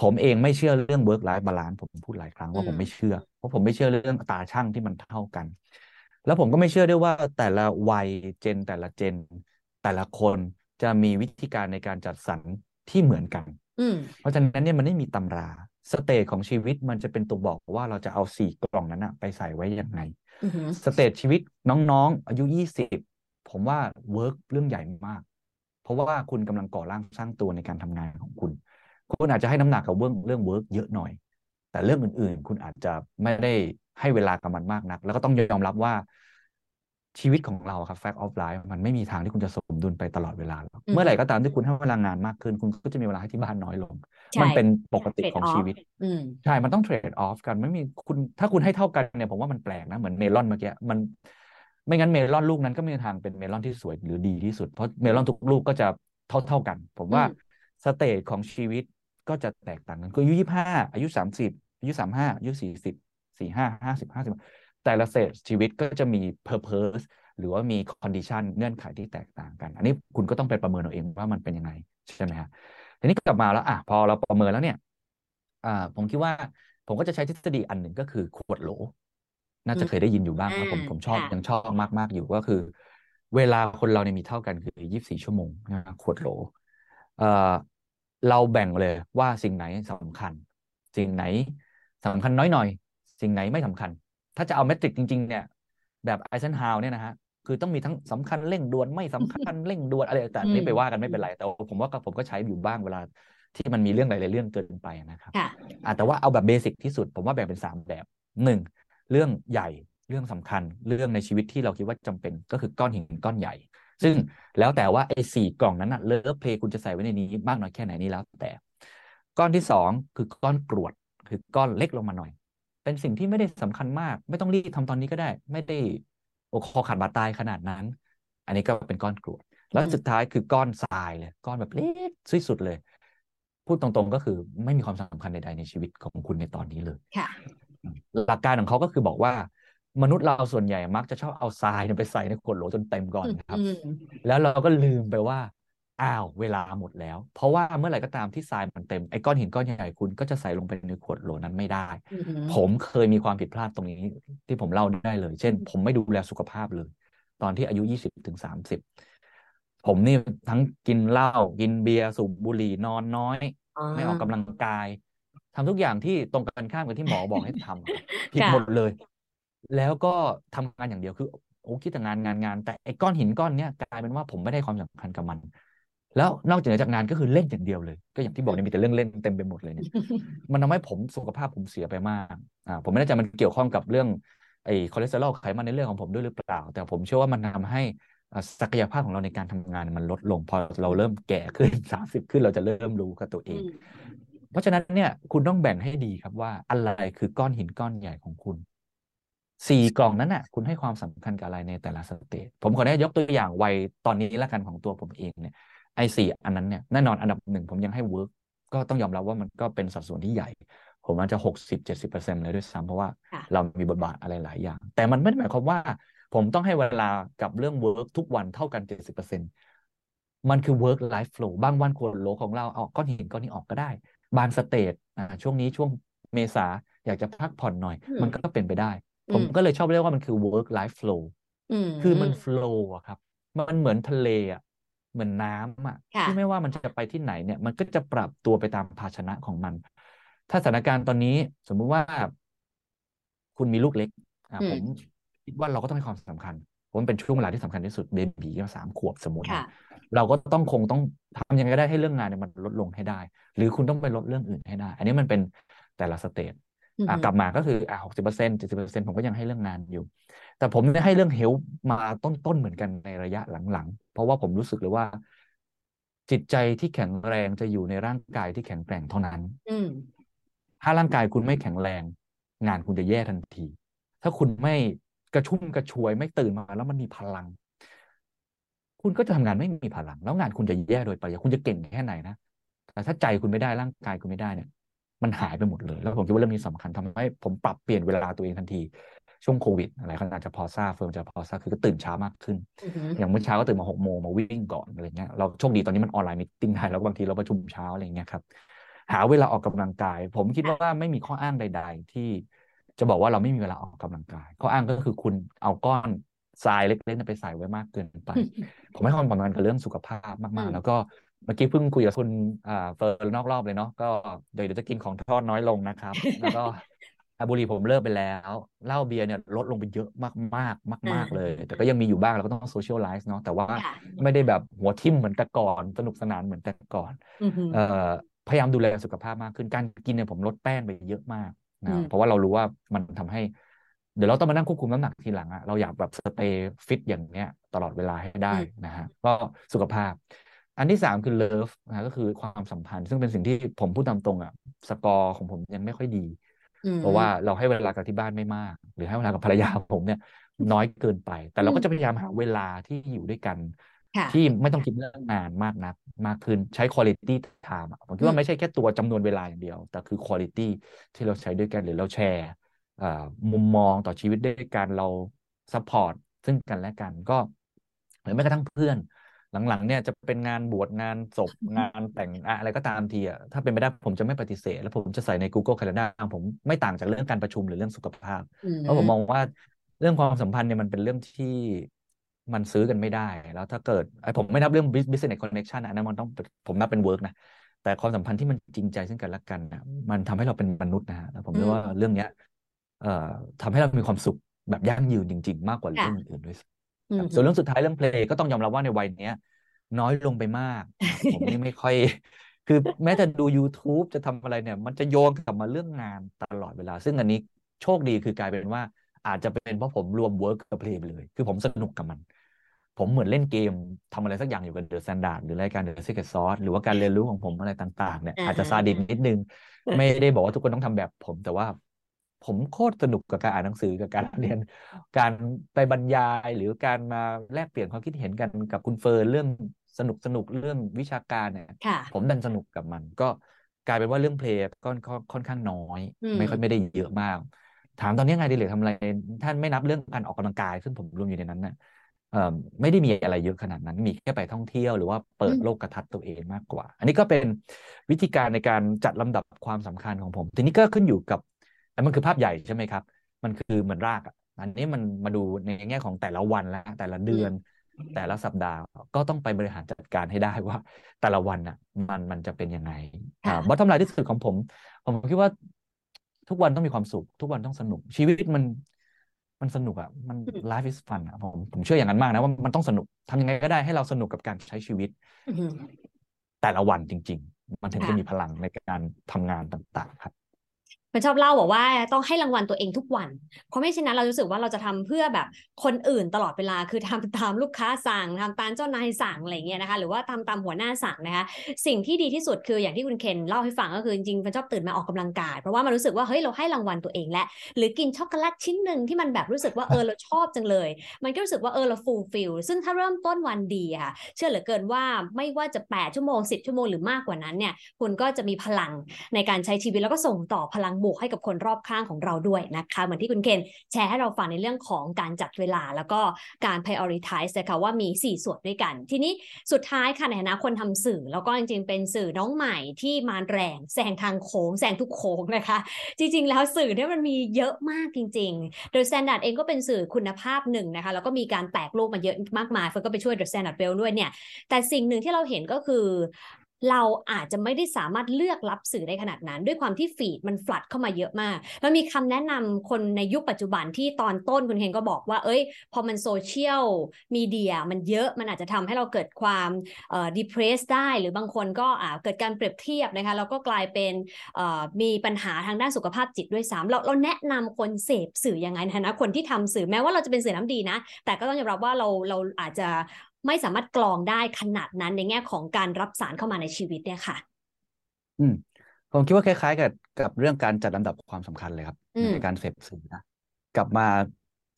ผมเองไม่เชื่อเรื่อง work life balance ผมพูดหลายครั้งว่าอืมผมไม่เชื่อ เพราะผมไม่เชื่อเรื่องอัตราช่างที่มันเท่ากัน แล้วผมก็ไม่เชื่อด้วยว่าแต่ละวัยเจนแต่ละเจนแต่ละคน จะมีวิธีการในการจัดสรรที่เหมือนกันอืมเพราะฉะนั้นเนี่ยมันไม่มีตำรา stage ของชีวิตมันจะเป็นตัวบอกว่าเราจะเอาสี่กล่องนั้นนะไปใส่ไว้ยังไงอือหือ stage ชีวิตน้องๆ อายุยี่สิบผมว่า work เรื่องใหญ่มาก เพราะว่าคุณกำลังก่อร่างสร้างตัวในการทำงานของคุณ คุณอาจจะให้น้ำหนักกับเรื่องเรื่อง work เยอะหน่อย แต่เรื่องอื่นๆ คุณอาจจะไม่ได้ให้เวลากับมันมากนัก แล้วก็ต้องยอมรับว่า ชีวิตของเราครับ fact of life มันไม่มีทางที่คุณจะสมดุลไปตลอดเวลาหรอกอืมเมื่อไหร่ก็ตามที่คุณให้เวลางานมากขึ้น คุณก็จะมีเวลาให้ที่บ้านน้อยลงใช่มันเป็นปกติ trade ของ off ชีวิตอืมใช่ มันต้อง trade off กันไม่มีคุณถ้าคุณให้เท่ากันเนี่ยผมว่ามันแปลกนะ เหมือนเมลอนเมื่อกี้มัน ไม่งั้นเมลอนลูกนั้นก็ไม่มีทางเป็นเมลอนที่สวยหรือดีที่สุดเพราะเมลอนทุกลูกก็จะเท่าเท่ากัน ผมว่าอืม stage ของชีวิตก็จะแตกต่างกันคืออายุยี่ห้าอายุสามสิบอายุสามห้าอายุสี่สิบสี่ห้าห้าสิบห้าสิบ แต่ละสเตจชีวิตก็จะมี purpose หรือว่ามี condition เงื่อนไขที่แตกต่างกัน อันนี้คุณก็ต้องไปประเมินเอาเองว่ามันเป็นยังไงใช่ไหมฮะทีนี้กลับมาแล้วอะพอเราประเมินแล้วเนี่ยอ่าผมคิดว่าผมก็จะใช้ทฤษฎีอันหนึ่งก็คือขวดโหล น่าจะเคยได้ยินอยู่บ้างครับผมอ่าผมชอบค่ะยังชอบมาก ๆ อยู่ก็คือ เวลาคนเราเนี่ยมีเท่ากันคือ24ชั่วโมงนะขวดโหลเอ่อเราแบ่งเลยว่าสิ่งไหนสำคัญ สิ่งไหนสำคัญน้อยหน่อย สิ่งไหนไม่สำคัญ ถ้าจะเอา matrix จริง ๆ เนี่ย แบบ Eisenhower เนี่ยนะฮะคือต้องมีทั้งสำคัญเร่งด่วนไม่สำคัญเร่งด่วนอะไรต่างๆอืมนี่ไปว่ากันไม่เป็นไร แต่ว่าผมว่าก็ผมก็ใช้อยู่บ้างเวลาที่มันมีเรื่องหลายๆเรื่องเกินไปนะครับค่ะอะแต่ว่าเอาแบบ basic ที่สุด ผมว่าแบ่งเป็นสามแบบหนึ่งเรื่องใหญ่เรื่องสำคัญเรื่องในชีวิตที่เราคิดว่าจำเป็นก็คือก้อนหินก้อนใหญ่ ซึ่งแล้วแต่ว่าไอ้สี่กล่องนั้นนะ love play คุณจะใส่ไว้ในนี้มากน้อยแค่ไหนนี่แล้วแต่ ก้อนที่สองคือก้อนกรวดคือก้อนเล็กลงมาหน่อย เป็นสิ่งที่ไม่ได้สำคัญมาก ไม่ต้องรีบทำตอนนี้ก็ได้ ไม่ได้โอ้คอขาดบาดตายขนาดนั้น อันนี้ก็เป็นก้อนกรวด แล้วอืมสุดท้ายคือก้อนทรายเลย ก้อนแบบเล็กที่สุดเลย พูดตรงๆก็คือไม่มีความสำคัญใดๆในชีวิตของคุณในตอนนี้เลยค่ะหลักการของเขาก็คือบอกว่ามนุษย์เราส่วนใหญ่มักจะชอบเอาทรายเนี่ยไปใส่ในขวดโหลจนเต็มก่อนนะครับอืมแล้วเราก็ลืมไปว่า อ้าวเวลาหมดแล้ว เพราะว่าเมื่อไหร่ก็ตามที่ทรายมันเต็มไอ้ก้อนหินก้อนใหญ่คุณก็จะใส่ลงไปในขวดโหลนั้นไม่ได้อือหือผมเคยมีความผิดพลาดตรงนี้ ที่ผมเล่าได้เลย เช่น ผมไม่ดูแลสุขภาพเลย ตอนที่อายุยี่สิบถึงสามสิบผมนี่ทั้งกินเหล้ากินเบียร์สูบบุหรี่นอนน้อย ไม่ออกกำลังกายทำทุกอย่างที่ตรงกันข้ามกับที่หมอบอกให้ทำอะผิดค่ะหมดเลย แล้วก็ทำงานอย่างเดียวคือโอ้คิดแต่งานงานงาน แต่ไอ้ก้อนหินก้อนเนี้ยกลายเป็นว่าผมไม่ได้ความสำคัญกับมัน แล้วนอกจากงานก็คือเล่นอย่างเดียวเลย ก็อย่างที่บอกเนี่ยมีแต่เรื่องเล่นเต็มไปหมดเลยเนี่ยมันทำให้ผมสุขภาพผมเสียไปมากอ่าผมไม่แน่ใจมันเกี่ยวข้องกับเรื่องไอ้คอเลสเตอรอลไขมันในเรื่องของผมด้วยหรือเปล่า แต่ผมเชื่อว่ามันทำให้อ่าศักยภาพของเราในการทำงานมันลดลง พอเราเริ่มแก่ขึ้นสามสิบขึ้นเราจะเริ่มรู้กับตัวเองอืมเพราะฉะนั้นเนี่ยคุณต้องแบ่งให้ดีครับว่าอะไรคือก้อนหินก้อนใหญ่ของคุณสี่กล่องนั้นน่ะ คุณให้ความสำคัญกับอะไรในแต่ละ stage ผมขออนุญาตยกตัวอย่างวัยตอนนี้ละกันของตัวผมเองเนี่ย ไอ้สี่อันนั้นเนี่ยแน่นอนอันดับหนึ่งผมยังให้ work ก็ต้องยอมรับว่ามันก็เป็นสัดส่วนที่ใหญ่ ผมอาจจะหกสิบเจ็ดสิบเปอร์เซ็นต์เลยด้วยซ้ำเพราะว่าค่ะเรามีบทบาทอะไรหลายอย่าง แต่มันไม่ได้หมายความว่า ผมต้องให้เวลากับเรื่อง work ทุกวันเท่ากันเจ็ดสิบเปอร์เซ็นต์มันคือ work life flow บางวัน flow ของเราเอาก้อนหินก้อนนี้ออกก็ได้ บางสเตจอ่าช่วงนี้ช่วงเมษาอยากจะพักผ่อนหน่อยอืมมันก็เป็นไปได้ผมอืมก็เลยชอบเรียกว่ามันคือ work life flow อืมคือมัน flow อะครับ มันเหมือนทะเลอะ เหมือนน้ำอะค่ะที่ไม่ว่ามันจะไปที่ไหนเนี่ย มันก็จะปรับตัวไปตามภาชนะของมัน ถ้าสถานการณ์ตอนนี้สมมุติว่า คุณมีลูกเล็กอะอืมผมคิดว่าเราก็ต้องให้ความสำคัญเพราะมันเป็นช่วงเวลาที่สำคัญที่สุดเบบีก็สามขวบสมมติค่ะนะเราก็ต้องคงต้องทำยังไงก็ได้ให้เรื่องงานเนี่ยมันลดลงให้ได้ หรือคุณต้องไปลดเรื่องอื่นให้ได้ อันนี้มันเป็นแต่ละสเตจอืออะหือ กลับมาก็คืออะหกสิบเปอร์เซ็นต์เจ็ดสิบเปอร์เซ็นต์ผมก็ยังให้เรื่องงานอยู่ แต่ผมได้ให้เรื่องเฮลมาต้นๆเหมือนกันในระยะหลังๆ เพราะว่าผมรู้สึกเลยว่า จิตใจที่แข็งแรงจะอยู่ในร่างกายที่แข็งแกร่งเท่านั้นอืมถ้าร่างกายคุณไม่แข็งแรง งานคุณจะแย่ทันที ถ้าคุณไม่กระชุ่มกระชวยไม่ตื่นมาแล้วมันมีพลัง คุณก็จะทำงานไม่มีพลัง แล้วงานคุณจะแย่โดยปริยายคุณจะเก่งแค่ไหนนะแต่ถ้าใจคุณไม่ได้ร่างกายคุณไม่ได้เนี่ย มันหายไปหมดเลย แล้วผมคิดว่าเรื่องนี้สำคัญทำให้ผมปรับเปลี่ยนเวลาตัวเองทันที ช่วงโควิดอะไรก็อาจจะพอทราบเฟิร์นจะพอทราบคือก็ตื่นเช้ามากขึ้นอือหืออย่างเมื่อเช้าก็ตื่นมาหกโมงมาวิ่งก่อนอะไรเงี้ยเราโชคดีตอนนี้มันออนไลน์ meeting ได้แล้วบางทีเราประชุมเช้าอะไรเงี้ยครับหาเวลาออกกำลังกาย ผมคิดว่าไม่มีข้ออ้างใด ๆ ที่จะบอกว่าเราไม่มีเวลาออกกำลังกาย ข้ออ้างก็คือคุณเอาก้อนทรายเล็กๆนั้นไปใส่ไว้มากเกินไป ผมให้ความสำคัญกับเรื่องสุขภาพอืมากมๆแล้วก็ เมื่อกี้เพิ่งคุยกับคุณอ่าเฟิร์นนอกรอบเลยเนาะก็เดี๋ยวเดี๋ยวจะกินของทอดน้อยลงนะครับ แล้วก็อะบุหรี่ผมเลิกไปแล้วเหล้าเบียร์เนี่ยลดลงไปเยอะมากๆมากๆเลย แต่ก็ยังมีอยู่บ้างเราก็ต้อง socialize เนาะแต่ว่าค่ะไม่ได้แบบหัวทิ่มเหมือนแต่ก่อนสนุกสนานเหมือนแต่ก่อนอือหือเอ่อพยายามดูแลสุขภาพมากขึ้นการกินเนี่ยผมลดแป้งไปเยอะมากอืมเพราะว่าเรารู้ว่ามันทำให้ เดี๋ยวเราต้องมานั่งควบคุมน้ำหนักทีหลังอะเราอยากแบบ stay fit อย่างเนี้ยตลอดเวลาให้ได้อืมนะฮะก็สุขภาพ อันที่สามคือ love นะก็คือความสัมพันธ์ ซึ่งเป็นสิ่งที่ผมพูดตามตรงอะสกอร์ของผมยังไม่ค่อยดีอืมเพราะว่าเราให้เวลากับที่บ้านไม่มาก หรือให้เวลากับภรรยาผมเนี่ย น้อยเกินไป แต่เราก็จะพยายามหาเวลาที่อยู่ด้วยกันค่ะที่ไม่ต้องคิดเรื่องงานมากนัก มากขึ้นใช้ quality time อะผมคิดอืว่ามไม่ใช่แค่ตัวจำนวนเวลาอย่างเดียว แต่คือ quality ที่เราใช้ด้วยกันหรือเราแชร์อ่ามุมมองต่อชีวิตด้วยกันเรา support ซึ่งกันและกันก็หรือแม้กระทั่งเพื่อน หลังๆเนี่ยจะเป็นงานบวชงานศพงานแต่งอะอะไรก็ตามทีอะถ้าเป็นไปได้ผมจะไม่ปฏิเสธ แล้วผมจะใส่ใน Google Calendar ผมไม่ต่างจากเรื่องการประชุมหรือเรื่องสุขภาพอืมเพราะผมมองว่าเรื่องความสัมพันธ์เนี่ยมันเป็นเรื่องที่มันซื้อกันไม่ได้ แล้วถ้าเกิดไอ้ผมไม่นับเรื่อง bus- business connection นะอันนั้นมันต้องผมนับเป็น work นะแต่ความสัมพันธ์ที่มันจริงใจซึ่งกันและกันนะมันทำให้เราเป็นมนุษย์นะฮะแล้วผมอืเชื่อมว่าเรื่องเนี้ย เอ่อทำให้เรามีความสุขแบบยั่งยืนจริง ๆ มากกว่าค่ะเรื่องอื่นด้วยซ้ำอืครัมบ ส่วนเรื่องสุดท้ายเรื่องเพลงก็ต้องยอมรับว่าในวัยเนี้ย น้อยลงไปมากนะครับผมนี่ไม่ค่อย คือแม้จะดู YouTube จะทำอะไรเนี่ย มันจะโยงกลับมาเรื่องงานตลอดเวลา ซึ่งอันนี้โชคดีคือกลายเป็นว่า อาจจะเป็นเพราะผมรวม work กับ play ไปเลย คือผมสนุกกับมัน ผมเหมือนเล่นเกมทำอะไรสักอย่างอยู่กับ The Standard หรือรายการ The Secret Sauce หรือว่าการเรียนรู้ของผมอะไรต่าง ๆเนี่ยอ่าอาจจะซาดิสนิดนึง ไม่ได้บอกว่าทุกคนต้องทำแบบผมแต่ว่า ผมโคตรสนุกกับการอ่านหนังสือกับการเรียน การไปบรรยายหรือการมาแลกเปลี่ยนความคิดเห็นกันกับคุณเฟิร์นเรื่องสนุกสนุกเรื่องวิชาการเนี่ยค่ะผมดันสนุกกับมัน ก็กลายเป็นว่าเรื่องเพลงก็ก็ค่อนข้างน้อยอืมไม่ค่อยไม่ได้เยอะมาก ถามตอนนี้ไงานอดิเลกทำอะไร ท่านไม่นับเรื่องการออกกำลังกาย ซึ่งผมรวมอยู่ในนั้นน่ะเอ่อไม่ได้มีอะไรเยอะขนาดนั้น มีแค่ไปท่องเที่ยวหรือว่าเปิดอืมโลกทัศน์ตัวเองมากกว่า อันนี้ก็เป็นวิธีการในการจัดลำดับความสำคัญของผม ทีนี้ก็ขึ้นอยู่กับ อันมันคือภาพใหญ่ใช่ไหมครับ มันคือเหมือนรากอะอันนี้มันมาดูในแง่ของแต่ละวันและแต่ละเดือน แต่ละสัปดาห์ก็ต้องไปบริหารจัดการให้ได้ว่า แต่ละวันอะ มันมันจะเป็นยังไงค่ะอ่าบอททอมไลน์ที่สุดของผม ผมคิดว่า ทุกวันต้องมีความสุข ทุกวันต้องสนุก ชีวิตมันมันสนุกอะมันอืม life is fun อะผมผมเชื่ออย่างนั้นมากนะว่ามันต้องสนุกทำยังไงก็ได้ให้เราสนุกกับการใช้ชีวิตอืมแต่ละวันจริง ๆ มันถึงค่ะจะมีพลังในการทำงานต่าง ๆ ครับ มันชอบเล่าบอกว่าต้องให้รางวัลตัวเองทุกวัน เพราะไม่เช่นนั้นเรารู้สึกว่าเราจะทำเพื่อแบบคนอื่นตลอดเวลาคือทำตามลูกค้าสั่งทำตามเจ้านายสั่งอะไรเงี้ยนะคะ หรือว่าทำตามหัวหน้าสั่งนะคะ สิ่งที่ดีที่สุดคืออย่างที่คุณเคนเล่าให้ฟังก็คือจริงๆมันชอบตื่นมาออกกำลังกาย เพราะว่ามันรู้สึกว่าเฮ้ยเราให้รางวัลตัวเองแล้วหรือกินช็อกโกแลตชิ้นหนึ่งที่มันแบบรู้สึกว่าเออเราชอบจังเลย มันก็รู้สึกว่าเออเรา fulfill ซึ่งถ้าเริ่มต้นวันดีค่ะเชื่อเหลือเกินว่าไม่ว่าจะ 8 ชั่วโมง 10 ชั่วโมงหรือมากกว่านั้นเนี่ยคุณก็จะมีพลังในการใช้ชีวิตแล้วก็ส่งต่อพลังบวกให้กับคนรอบข้างของเราด้วยนะคะ เหมือนที่คุณเคนแชร์ให้เราฟังในเรื่องของการจัดเวลาแล้วก็การ prioritize นะคะว่ามี 4 ส่วนด้วยกัน ทีนี้สุดท้ายค่ะในฐานะคนทำสื่อ แล้วก็จริงๆ เป็นสื่อน้องใหม่ที่มาแรงแซงทางโค้งแซงทุกโค้งนะคะ จริง ๆ แล้วสื่อเนี่ยมันมีเยอะมากจริง ๆ โดย Standard เองก็เป็นสื่อคุณภาพหนึ่งนะคะแล้วก็มีการแตกโลกมาเยอะมากมายเฟิร์นก็ไปช่วย The Standard Well ด้วยเนี่ยแต่สิ่งหนึ่งที่เราเห็นก็คือ เราอาจจะไม่ได้สามารถเลือกรับสื่อได้ขนาดนั้น ด้วยความที่ฟีดมันฟลัดเข้ามาเยอะมาก แล้วมีคำแนะนำคนในยุคปัจจุบันที่ตอนต้นคุณเฮงก็บอกว่า เอ้ย พอมันโซเชียลมีเดียมันเยอะมันอาจจะทำให้เราเกิดความเอ่อ depress ได้หรือบางคนก็อ่าเกิดการเปรียบเทียบนะคะแล้วก็กลายเป็นเอ่อมีปัญหาทางด้านสุขภาพจิตด้วยซ้ำเราเราแนะนำคนเสพสื่อยังไงนฐานะคนที่ทำสื่อแม้ว่าเราจะเป็นสื่อน้ำดีนะ แต่ก็ต้องยอมรับว่าเราเราอาจจะ ไม่สามารถกรองได้ขนาดนั้นในแง่ของการรับสารเข้ามาในชีวิตเนี่ยค่ะ อืมผมคิดว่าคล้าย ๆ กับกับเรื่องการจัดลำดับความสำคัญเลยครับอืมในการเสพสื่อนะกลับมา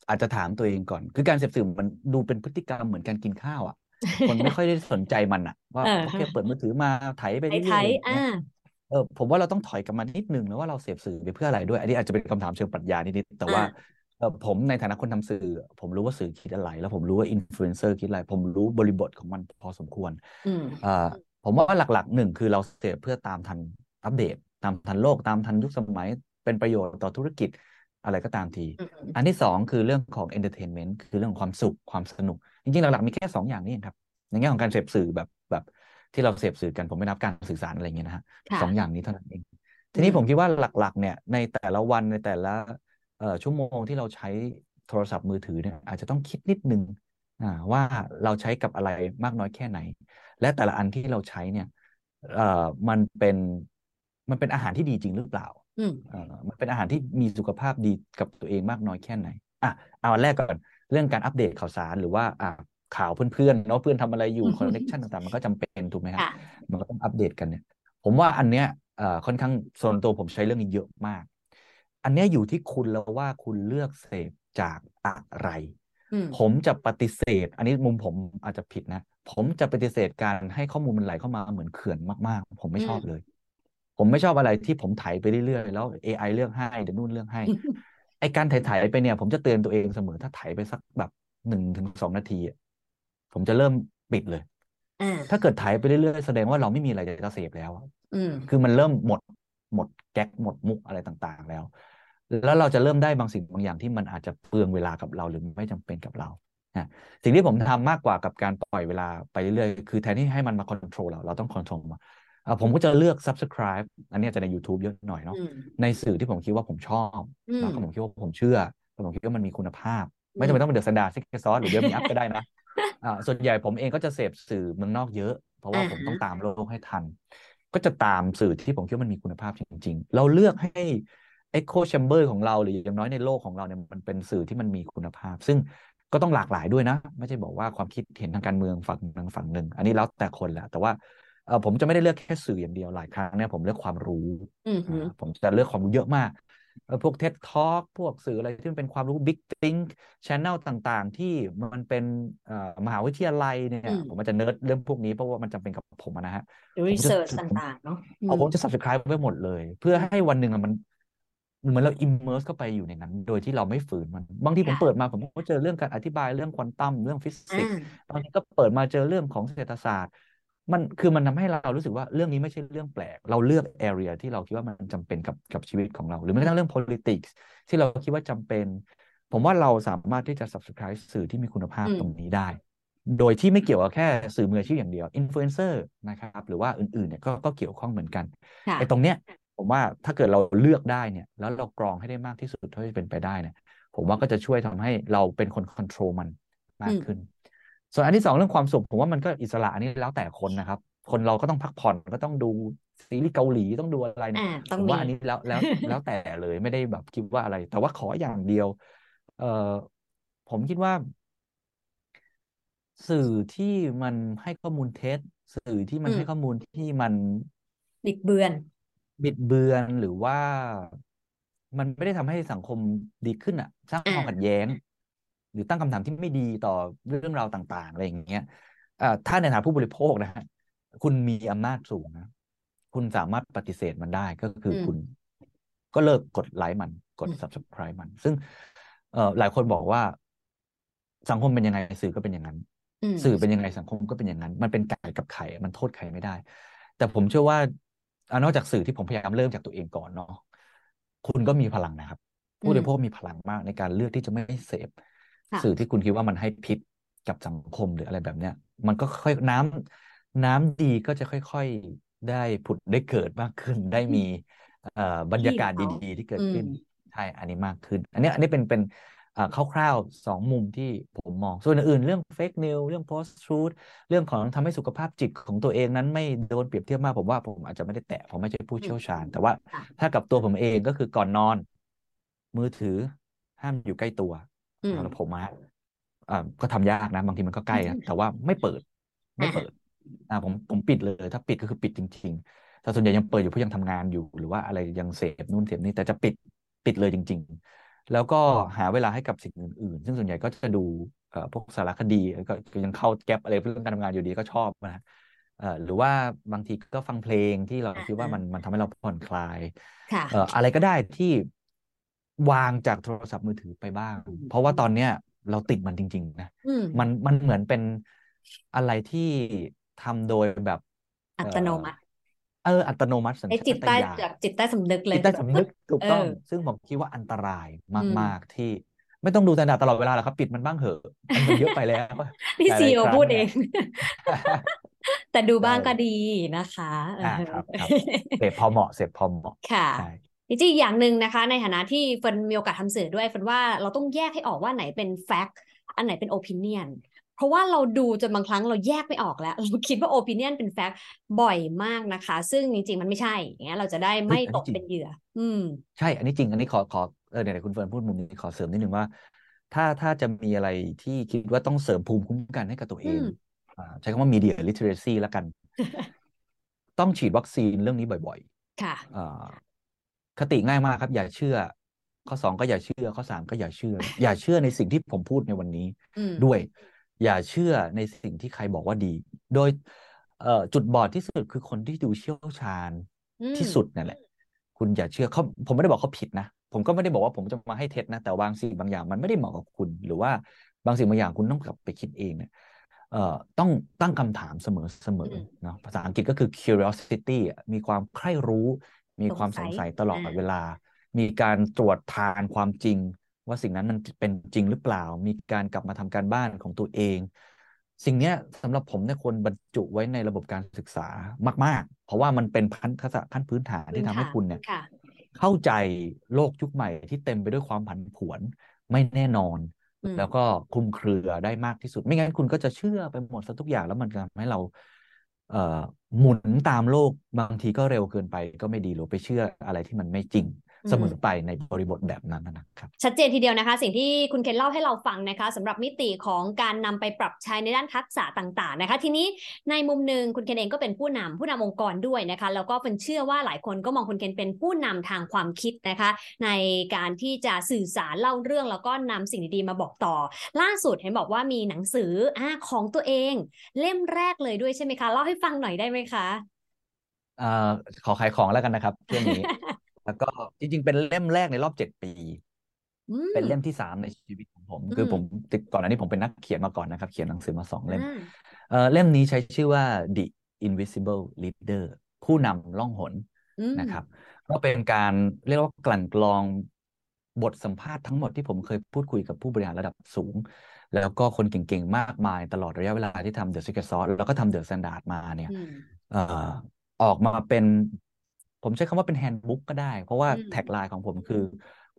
อาจจะถามตัวเองก่อน คือการเสพสื่อมันดูเป็นพฤติกรรมเหมือนการกินข้าวอะ คนไม่ค่อยได้สนใจมันอะ ว่าเออโอเคเปิดมือถือมาไถไปไทเรื่อยๆยอะไรอย่างๆอ่าเงี้ยเออผมว่าเราต้องถอยกลับมานิดนึงนะว่าเราเสพสื่อไปเพื่ออะไรด้วย อันนี้อาจจะเป็นคำถามเชิงปรัชญานิดๆแต่ว่าอ่าเออ ผมในฐานะคนทำสื่อ ผมรู้ว่าสื่อคิดอะไร แล้วผมรู้ว่าอินฟลูเอนเซอร์คิดอะไร ผมรู้บริบทของมันพอสมควรอืมเอ่อผมว่าหลักๆหนึ่งคือเราเสพเพื่อตามทันอัปเดต ตามทันโลกตามทันยุคสมัย เป็นประโยชน์ต่อธุรกิจอะไรก็ตามทีอืมอันที่สองคือเรื่องของ entertainment คือเรื่องของความสุขความสนุก จริงๆ หลักๆมีแค่สองอย่างนี้เองครับ ในแง่ของการเสพสื่อแบบแบบที่เราเสพสื่อกันผมไม่นับการสื่อสารอะไรอย่างเงี้ยนะฮะค่ะสองอย่างนี้เท่านั้นเอง ทีนี้อืมผมคิดว่าหลักๆ เนี่ยในแต่ละวันในแต่ละเอ่อ ชั่วโมงที่เราใช้โทรศัพท์มือถือเนี่ยอาจจะต้องคิดนิดนึงอ่าว่าเราใช้กับอะไรมากน้อยแค่ไหน และแต่ละอันที่เราใช้เนี่ยเอ่อมันเป็นมันเป็นอาหารที่ดีจริงหรือเปล่าอืมเอ่อมันเป็นอาหารที่มีสุขภาพดีกับตัวเองมากน้อยแค่ไหนอะเอาอันแรกก่อนเรื่องการอัปเดตข่าวสารหรือว่าอะข่าวเพื่อนๆเนาะเพื่อนทำอะไรอยู่อืมคอนเนคชันต่างๆ มันก็จำเป็นถูกไหมครับค่ะมันก็ต้องอัปเดตกันเนี่ย ผมว่าอันเนี้ยเอ่อค่อนข้างส่วนตัวผมใช้เรื่องนี้เยอะมาก อันเนี้ยอยู่ที่คุณแล้วว่าคุณเลือกเสพจากอะไรอืมผมจะปฏิเสธ อันนี้มุมผมอาจจะผิดนะ ผมจะปฏิเสธการให้ข้อมูลมันไหลเข้ามาเหมือนเขื่อนมาก ๆ ผมไม่ชอบเลย ผมไม่ชอบอะไรที่ผมไถไปเรื่อยๆแล้ว AI เลือกให้เดี๋ยวนู่นเลือกให้ไอการไถๆไปเนี่ย ผมจะเตือนตัวเองเสมอถ้าไถไปสักแบบหนึ่งถึงสองนาทีอะผมจะเริ่มปิดเลยอ่าถ้าเกิดไถไปเรื่อยๆแสดงว่าเราไม่มีอะไรจะเสพแล้วอะอืมคือมันเริ่มหมด หมดแก๊กหมดมุกอะไรต่างๆ แล้ว แล้วเราจะเริ่มได้บางสิ่งบางอย่างที่มันอาจจะเปลืองเวลากับเราหรือไม่จำเป็นกับเรานะสิ่งที่ผมทำมากกว่ากับการปล่อยเวลาไปเรื่อยๆคือแทนที่ให้มันมา control เราเราต้อง control มันอ่าผมก็จะเลือก subscribe อันนี้อาจจะใน YouTube เยอะหน่อยเนาะอืมในสื่อที่ผมคิดว่าผมชอบอืมแล้วก็ผมคิดว่าผมเชื่อแล้วผมคิดว่ามันมีคุณภาพ ไม่จำเป็นต้องเป็น The Standard Secret Sauce หรือเดี๋ยวมีอัพก็ได้นะอ่าส่วนใหญ่ผมเองก็จะเสพสื่อเมืองนอกเยอะ เพราะว่าอ่าผมต้องตามโลกให้ทัน ก็จะตามสื่อที่ผมคิดว่ามันมีคุณภาพจริง ๆ เราเลือกให้ Echo Chamber ของเราหรืออย่างน้อยในโลกของเราเนี่ยมันเป็นสื่อที่มันมีคุณภาพ ซึ่งก็ต้องหลากหลายด้วยนะ ไม่ใช่บอกว่าความคิดเห็นทางการเมืองฝั่งหนึ่งฝั่งหนึ่ง อันนี้แล้วแต่คนแหละ แต่ว่าเออผมจะไม่ได้เลือกแค่สื่ออย่างเดียวหลายครั้งเนี่ยผมเลือกความรู้อืมอ่าผมจะเลือกความรู้เยอะมากเออ พวก TED Talk พวกสื่ออะไรที่มันเป็นความรู้ Big Think Channel ต่างๆ ที่มันเป็นเอ่อมหาวิทยาลัยเนี่ยอืมผมอาจจะเนิร์ดเรื่องพวกนี้เพราะว่ามันจำเป็นกับผมอะนะฮะ research ต่างๆเนาะอืมเออผมจะ subscribe ไว้หมดเลย เพื่อให้วันหนึ่งอะมันเหมือนเรา immerse เข้าไปอยู่ในนั้น โดยที่เราไม่ฝืนมัน บางทีผมค่ะเปิดมาผมก็เจอเรื่องการอธิบายเรื่องควอนตัมเรื่องฟิสิกส์อ่าบางทีก็เปิดมาเจอเรื่องของเศรษฐศาสตร์ มันคือมันทำให้เรารู้สึกว่าเรื่องนี้ไม่ใช่เรื่องแปลก เราเลือก area ที่เราคิดว่ามันจำเป็นกับกับชีวิตของเรา หรือแม้กระทั่งเรื่อง politics ที่เราคิดว่าจำเป็น ผมว่าเราสามารถที่จะ subscribe สื่อที่มีคุณภาพอืมตรงนี้ได้ โดยที่ไม่เกี่ยวกับแค่สื่อมืออาชีพอย่างเดียวอินฟลูเอนเซอร์นะครับหรือว่าอื่นๆเนี่ยก็ก็เกี่ยวข้องเหมือนกันค่ะไอ้ตรงเนี้ยผมว่าถ้าเกิดเราเลือกได้เนี่ย แล้วเรากรองให้ได้มากที่สุดเท่าที่เป็นไปได้เนี่ยผมว่าก็จะช่วยทำให้เราเป็นคนค o n t r o l มันมากอืมขึ้น ส่วนอันที่สองเรื่องความสุขผมว่ามันก็อิสระอันนี้แล้วแต่คนนะครับ คนเราก็ต้องพักผ่อนก็ต้องดูซีรีส์เกาหลีต้องดูอะไรเนี่ยอ่าต้อผงมมีว่าอันนี้แล้วแล้วแล้วแต่เลยไม่ได้แบบคิดว่าอะไร แต่ว่าขออย่างเดียว เอ่อผมคิดว่า สื่อที่มันให้ข้อมูลเท็จสื่อที่มันอืมให้ข้อมูลที่มันบิดเบือน บิดเบือนหรือว่ามันไม่ได้ทำให้สังคมดีขึ้นอะ สร้างความอ่าขัดแย้งห รือตั้งคำถามที่ไม่ดีต่อเรื่องราวต่างๆอะไรอย่างเงี้ยอ่าถ้าในฐานะผู้บริโภคนะฮะคุณมีอำนาจสูงนะคุณสามารถปฏิเสธมันได้ก็คืออมคุณ ก็เลิกกดไลค์มันกดอืม subscribe มัน ซึ่งเอ่อหลายคนบอกว่า สังคมเป็นยังไงสื่อก็เป็นอย่างนั้นอืมสื่อเป็นยังไงสังคมก็เป็นอย่างนั้น มันเป็นไก่กับไข่มันโทษใครไม่ได้ แต่ผมเชื่อว่าอะนอกจากสื่อที่ผมพยายามเริ่มจากตัวเองก่อนเนาะคุณก็มีพลังนะครับ ผู้บริโภคมีพลังมากในการเลือกที่จะไม่เสพค่ะ สื่อที่คุณคิดว่ามันให้พิษกับสังคมหรืออะไรแบบเนี้ย มันก็ค่อยน้ำน้ำดีก็จะค่อยๆได้ผุดได้เกิดมากขึ้น ได้มีเอ่อบรรยากาศที่เขาดีๆ ที่เกิดอืมขึ้นใช่อันนี้มากขึ้น อันเนี้ยอันนี้เป็นเป็นอ่าคร่าวๆสองมุมที่ผมมอง ส่วนอื่นๆเรื่อง fake news เรื่อง post truth เรื่องของทำให้สุขภาพจิตของตัวเองนั้นไม่โดนเปรียบเทียบมาก ผมว่าผมอาจจะไม่ได้แตะผมไม่ใช่ผู้เชี่ยวชาญ แต่ว่าค่ะถ้ากับตัวผมเองก็คือก่อนนอน มือถือห้ามอยู่ใกล้ตัว อืมแล้วผมอะอ่าก็ทำยากนะ บางทีมันก็ใกล้นะแต่ว่าไม่เปิด ไม่อ่าเปิดอ่าผมผมปิดเลย ถ้าปิดก็คือปิดจริงๆแต่ส่วนใหญ่ยังเปิดอยู่เพราะยังทำงานอยู่ หรือว่าอะไรยังเสพนู่นเสพนี่แต่จะปิดปิดเลยจริง ๆ แล้วก็หาเวลาให้กับสิ่งอื่นๆ ซึ่งส่วนใหญ่ก็จะดูเอ่อพวกสารคดีก็ก็ยังเข้าแก๊ปอะไรเรื่องการทำงานอยู่ดีก็ชอบนะเอ่อหรือว่าบางทีก็ฟังเพลงที่เราคิดว่ามันมันทำให้เราผ่อนคลายค่ะเอ่ออะไรก็ได้ที่ วางจากโทรศัพท์มือถือไปบ้าง เพราะว่าตอนเนี้ยเราติดมันจริง ๆ นะอืมมันมันเหมือนเป็นอะไรที่ทำโดยแบบอัเอ่ตโนอมัติเอออัตโนมัติสัญไอ้ชาจิตตใต้ญาณจากจิตใต้สำนึกเลยจิตใต้สำนึกถูกเอต้องอซึ่งผมคิดว่าอันตรายอืมมาก ๆ ที่ไม่ต้องดูแต่ตลอดเวลาหรอกครับ ปิดมันบ้างเหอะมันมันเยอะไปแล้วนี่หลายซีๆโอครั้พูงดเอเนี่ยงแต่ดูบ้างใช่ก็ดีนะคะเออ่าอครับครับเสพพอเหมาะเสพพอเหมาะค่ะใช่ จริงๆอีกอย่างหนึ่งนะคะ ในฐานะที่เฟิร์นมีโอกาสทำสื่อด้วยเฟิร์นว่าเราต้องแยกให้ออกว่าไหนเป็น fact อันไหนเป็น opinion เพราะว่าเราดูจนบางครั้งเราแยกไม่ออกแล้ว เราคิดว่า opinion เป็น fact บ่อยมากนะคะ ซึ่งจริงๆ มันไม่ใช่อย่างเงี้ยเราจะได้ไม่ตกจริงเป็นเหยื่อ เฮ้ยอันนี้จริง อืม ใช่อันนี้จริง อันนี้ขอขอเออเดี๋ยวคุณเฟิร์นพูดมุมนี้ขอเสริมนิดนึงว่า ถ้าถ้าจะมีอะไรที่คิดว่าต้องเสริมภูมิคุ้มกันให้กับตัวเองอืมอ่าใช้คำว่า media literacy แล้วกัน ต้องฉีดวัคซีนเรื่องนี้บ่อยค่ะๆอ่า คติง่ายมากครับ อย่าเชื่อ ข้อสองก็อย่าเชื่อ ข้อสามก็อย่าเชื่อ อย่าเชื่อในสิ่งที่ผมพูดในวันนี้อืมด้วย อย่าเชื่อในสิ่งที่ใครบอกว่าดี โดยเอ่อจุดบอดที่สุดคือคนที่ดูเชี่ยวชาญอืมที่สุดนั่นแหละ คุณอย่าเชื่อเขาผมไม่ได้บอกเขาผิดนะผมก็ไม่ได้บอกว่าผมจะมาให้เท็จนะ แต่บางสิ่งบางอย่างมันไม่ได้เหมาะกับคุณ หรือว่าบางสิ่งบางอย่างคุณต้องกลับไปคิดเองเนี่ยเอ่อต้องตั้งคำถามเสมอเสมออืมเนาะภาษาอังกฤษก็คือ curiosity อะมีความใคร่รู้ มีความสสงงสัสัยยตลอดอ่าเวลา มีการตรวจทานความจริง ว่าสิ่งนั้นมันเป็นจริงหรือเปล่า มีการกลับมาทำการบ้านของตัวเอง สิ่งเนี้ยสำหรับผมเนี่ยควรบรรจุไว้ในระบบการศึกษามาก ๆ เพราะว่ามันเป็นพันทักษะขั้นพื้นฐานที่ทำให้คุณเนี่ยค่ะเข้าใจโลกยุคใหม่ที่เต็มไปด้วยความผันผวนไม่แน่นอนอืมแล้วก็คลุมเครือได้มากที่สุด ไม่งั้นคุณก็จะเชื่อไปหมดซะทุกอย่างแล้วมันจะทำให้เราเอ่อ หมุนตามโลกบางทีก็เร็วเกินไปก็ไม่ดีหรือไปเชื่ออะไรที่มันไม่จริง เสมอไปในบริบทแบบนั้นนะครับชัดเจนทีเดียวนะคะ สิ่งที่คุณเคนเล่าให้เราฟังนะคะสำหรับมิติของการนำไปปรับใช้ในด้านทักษะต่าง ๆ นะคะ ทีนี้ในมุมหนึ่งคุณเคนเองก็เป็นผู้นำผู้นำองค์กรด้วยนะคะแล้วก็เป็นเชื่อว่าหลายคนก็มองคุณเคนเป็นผู้นำทางความคิดนะคะ ในการที่จะสื่อสารเล่าเรื่อง แล้วก็นำสิ่งดีๆมาบอกต่อ ล่าสุดเห็นบอกว่ามีหนังสืออาของตัวเอง เล่มแรกเลยด้วยใช่ไหมคะเล่าให้ฟังหน่อยได้ไหมคะเอ่อขอขายของแล้วกันนะครับช่วงนี้ แล้วก็จริง ๆ เป็นเล่มแรกในรอบเจ็ดปีอืมเป็นเล่มที่สามในชีวิตของผม คืออมผมติดก่อนอันนี้ผมเป็นนักเขียนมาก่อนนะครับ เขียนหนังสือมาสองเล่มอ่าเอ่อเล่มนี้ใช้ชื่อว่า The Invisible Leader ผู้นำล่องหนอืมนะครับ ก็เป็นการเรียกว่ากลั่นกรองบทสัมภาษณ์ทั้งหมดที่ผมเคยพูดคุยกับผู้บริหารระดับสูง แล้วก็คนเก่งๆ มากมายตลอดระยะเวลาที่ทำ The Secret Sauce แล้วก็ทำ The Standard มาเนี่ยอืมเอ่อออกมาเป็น ผมใช้คำว่าเป็น handbook ก็ได้ เพราะว่าอืม tagline ของผมคือ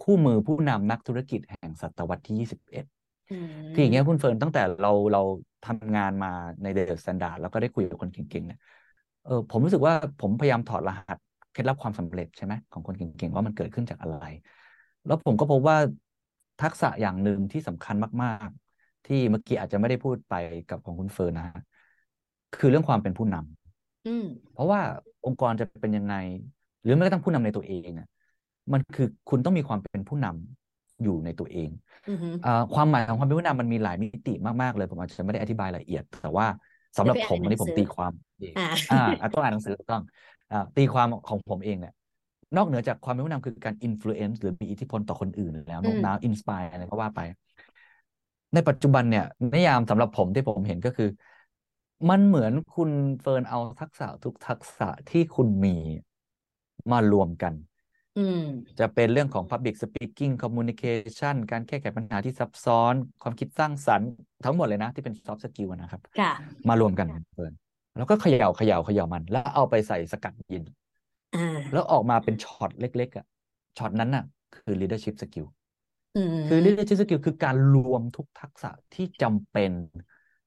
คู่มือผู้นำนักธุรกิจแห่งศตวรรษที่ 21อืมคืออย่างเงี้ยคุณเฟิร์นตั้งแต่เราเราทำงานมาใน The Standard แล้วก็ได้คุยกับคนเก่งๆเนี่ยเออผมรู้สึกว่าผมพยายามถอดรหัสเคล็ดลับความสำเร็จใช่ไหมของคนเก่งๆว่ามันเกิดขึ้นจากอะไร แล้วผมก็พบว่าทักษะอย่างหนึ่งที่สำคัญมากๆ ที่เมื่อกี้อาจจะไม่ได้พูดไปกับของคุณเฟิร์นนะฮะคือเรื่องความเป็นผู้นำอืมเพราะว่าองค์กรจะเป็นยังไง หรือแม้กระทั่งผู้นำในตัวเองอะมันคือคุณต้องมีความเป็นผู้นำอยู่ในตัวเองอืมอ่าความหมายของความเป็นผู้นำมันมีหลายมิติมากๆเลยผมอาจจะไม่ได้อธิบายละเอียด แต่ว่าสำหรับเดี๋ยวผมไปอันอ่านนี้ผมหนังสือตีความเองอ่าอ่าอะต้องอ่านหนังสือถูกต้องอ่าตีความของผมเองเนี่ยนอกเหนือจากความเป็นผู้นำคือการ influence หรือมีอิทธิพลต่อคนอื่นแล้วโน้มน้าว inspire อะไรก็ว่าไป ในปัจจุบันเนี่ยนิยามสำหรับผมที่ผมเห็นก็คือ มันเหมือนคุณเฟิร์นเอาทักษะทุกทักษะที่คุณมี มารวมกันอืมจะเป็นเรื่องของ Public Speaking Communication การแก้ไขปัญหาที่ซับซ้อน ความคิดสร้างสรรค์ทั้งหมดเลยนะ ที่เป็น Soft Skill นะครับค่ะมารวมกันเฟิร์นแล้วก็เขย่าเขย่าเขย่ามัน แล้วเอาไปใส่สกัดเย็นอ่าแล้วออกมาเป็นช็อตเล็ก ๆ อะช็อตนั้นน่ะ คือ leadership skill อืมคือ leadership skill คือการรวมทุกทักษะที่จำเป็น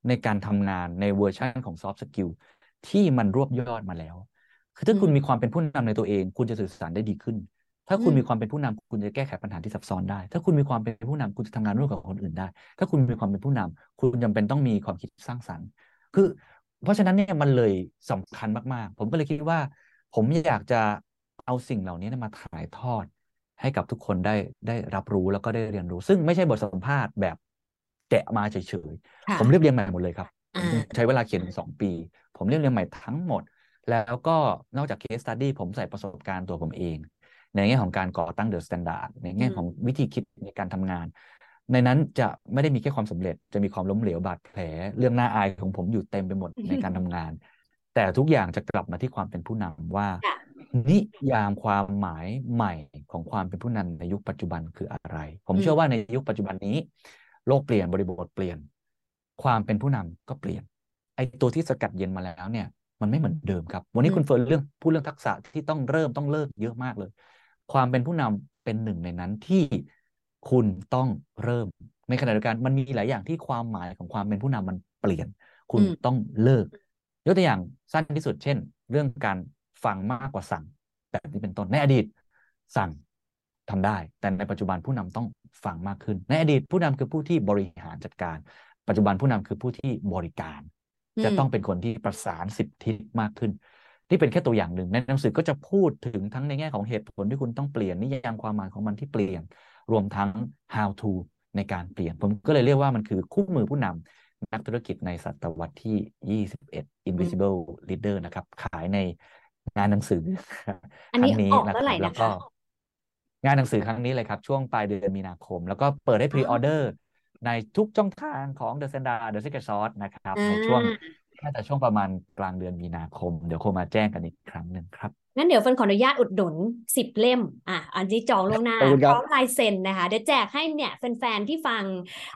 ในการทำงานในเวอร์ชันของ soft skill ที่มันรวบยอดมาแล้ว คือถ้าคุณอืมมีความเป็นผู้นำในตัวเอง คุณจะสื่อสารได้ดีขึ้น ถ้าคุณอืมมีความเป็นผู้นำคุณจะแก้ไขปัญหาที่ซับซ้อนได้ ถ้าคุณมีความเป็นผู้นำคุณจะทำงานร่วมกับคนอื่นได้ ถ้าคุณมีความเป็นผู้นำคุณจำเป็นต้องมีความคิดสร้างสรรค์ คือ เพราะฉะนั้นเนี่ยมันเลยสำคัญมากๆ ผมก็เลยคิดว่า ผมอยากจะเอาสิ่งเหล่านี้มาถ่ายทอด ให้กับทุกคนได้ได้รับรู้แล้วก็ได้เรียนรู้ ซึ่งไม่ใช่บทสัมภาษณ์แบบแกะมาเฉยค่ะๆผมเรียบเรียงใหม่หมดเลยครับอ่าผมใช้เวลาเขียนถึงสองปี ผมเรียบเรียงใหม่ทั้งหมด แล้วก็นอกจาก case study ผมใส่ประสบการณ์ตัวผมเอง ในแง่ของการก่อตั้ง The Standard ในแง่ของวิธีคิดในการทำงาน ในนั้นจะไม่ได้มีแค่ความสำเร็จ จะมีความล้มเหลวบาดแผล เรื่องน่าอายของผมอยู่เต็มไปหมดในการทำงาน แต่ทุกอย่างจะกลับมาที่ความเป็นผู้นำว่าค่ะนิยามความหมายใหม่ของความเป็นผู้นำในยุคปัจจุบันคืออะไรผมอืมเชื่อว่าในยุคปัจจุบันนี้ โลกเปลี่ยนบริบทเปลี่ยน ความเป็นผู้นำก็เปลี่ยนไอ้ตัวที่สกัดเย็นมาแล้วเนี่ย มันไม่เหมือนเดิมครับ วันนี้อืมคุณเฟิร์นเรื่องพูดเรื่องทักษะที่ต้องเริ่มต้องเลิกเยอะมากเลย ความเป็นผู้นำเป็นหนึ่งในนั้นที่คุณต้องเริ่ม ในขณะเดียวกันมันมีหลายอย่างที่ความหมายของความเป็นผู้นำมันเปลี่ยน คุณอืมต้องเลิก ยกตัวอย่างสั้นที่สุดเช่น เรื่องการฟังมากกว่าสั่ง แบบนี้เป็นต้นในอดีตสั่งทำได้ แต่ในปัจจุบันผู้นำต้องฟังมากขึ้น ในอดีตผู้นำคือผู้ที่บริหารจัดการ ปัจจุบันผู้นำคือผู้ที่บริการ จะต้องเป็นคนที่ประสานสิบทิศมากขึ้น นี่เป็นแค่ตัวอย่างหนึ่งในหนังสือก็จะพูดถึงทั้งในแง่ของเหตุผลที่คุณต้องเปลี่ยนนิยามความหมายของมันที่เปลี่ยน รวมทั้ง how to ในการเปลี่ยน ผมก็เลยเรียกว่ามันคือคู่มือผู้นำนักธุรกิจในศตวรรษที่ 21 Invisible Leader นะครับ ขายในงานหนังสืออันนี้ครั้งออกนะคเมื่อไหร่แล้วนะก็งานหนังสือครั้งนี้เลยครับ ช่วงปลายเดือนมีนาคม แล้วก็เปิดให้ pre-order ในทุกช่องทางของ The Standard The Secret Sauce นะครับ ในช่วงอ่าน่าจะช่วงประมาณกลางเดือนมีนาคม เดี๋ยวคงมาแจ้งกันอีกครั้งหนึ่งครับงั้นเดี๋ยวเฟิร์นขออนุญาตอุดหนุนสิบเล่ม อะ อันนี้จองล่วงหน้าขอบคุณครับพร้อมลายเซ็นนะคะ เดี๋ยวแจกให้เนี่ยแฟนๆ ที่ฟัง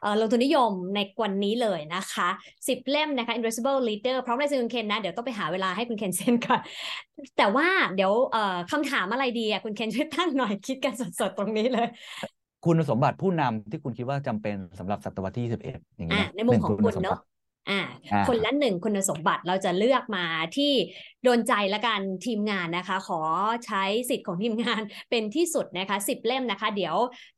เอ่อลงทุนนิยมในวันนี้เลยนะคะสิบเล่มนะคะ Invisible Leader พร้อมลายเซ็นคุณเคนนะ เดี๋ยวต้องไปหาเวลาให้คุณเคนเซ็นก่อน แต่ว่าเดี๋ยวเอ่อคำถามอะไรดีอะคุณเคนช่วยตั้งหน่อยคิดกันสดๆ ตรงนี้เลย คุณสมบัติผู้นำที่คุณคิดว่าจำเป็นสำหรับศตวรรษที่21อย่างนี้อะนะในมุมหนึ่งของคุณคุณสมเนบัอะติ อ่าอ่าคนละหนึ่งคุณสมบัติเราจะเลือกมาที่โดนใจละกันทีมงานนะคะ ขอใช้สิทธิ์ของทีมงานเป็นที่สุดนะคะสิบเล่มนะคะ เดี๋ยว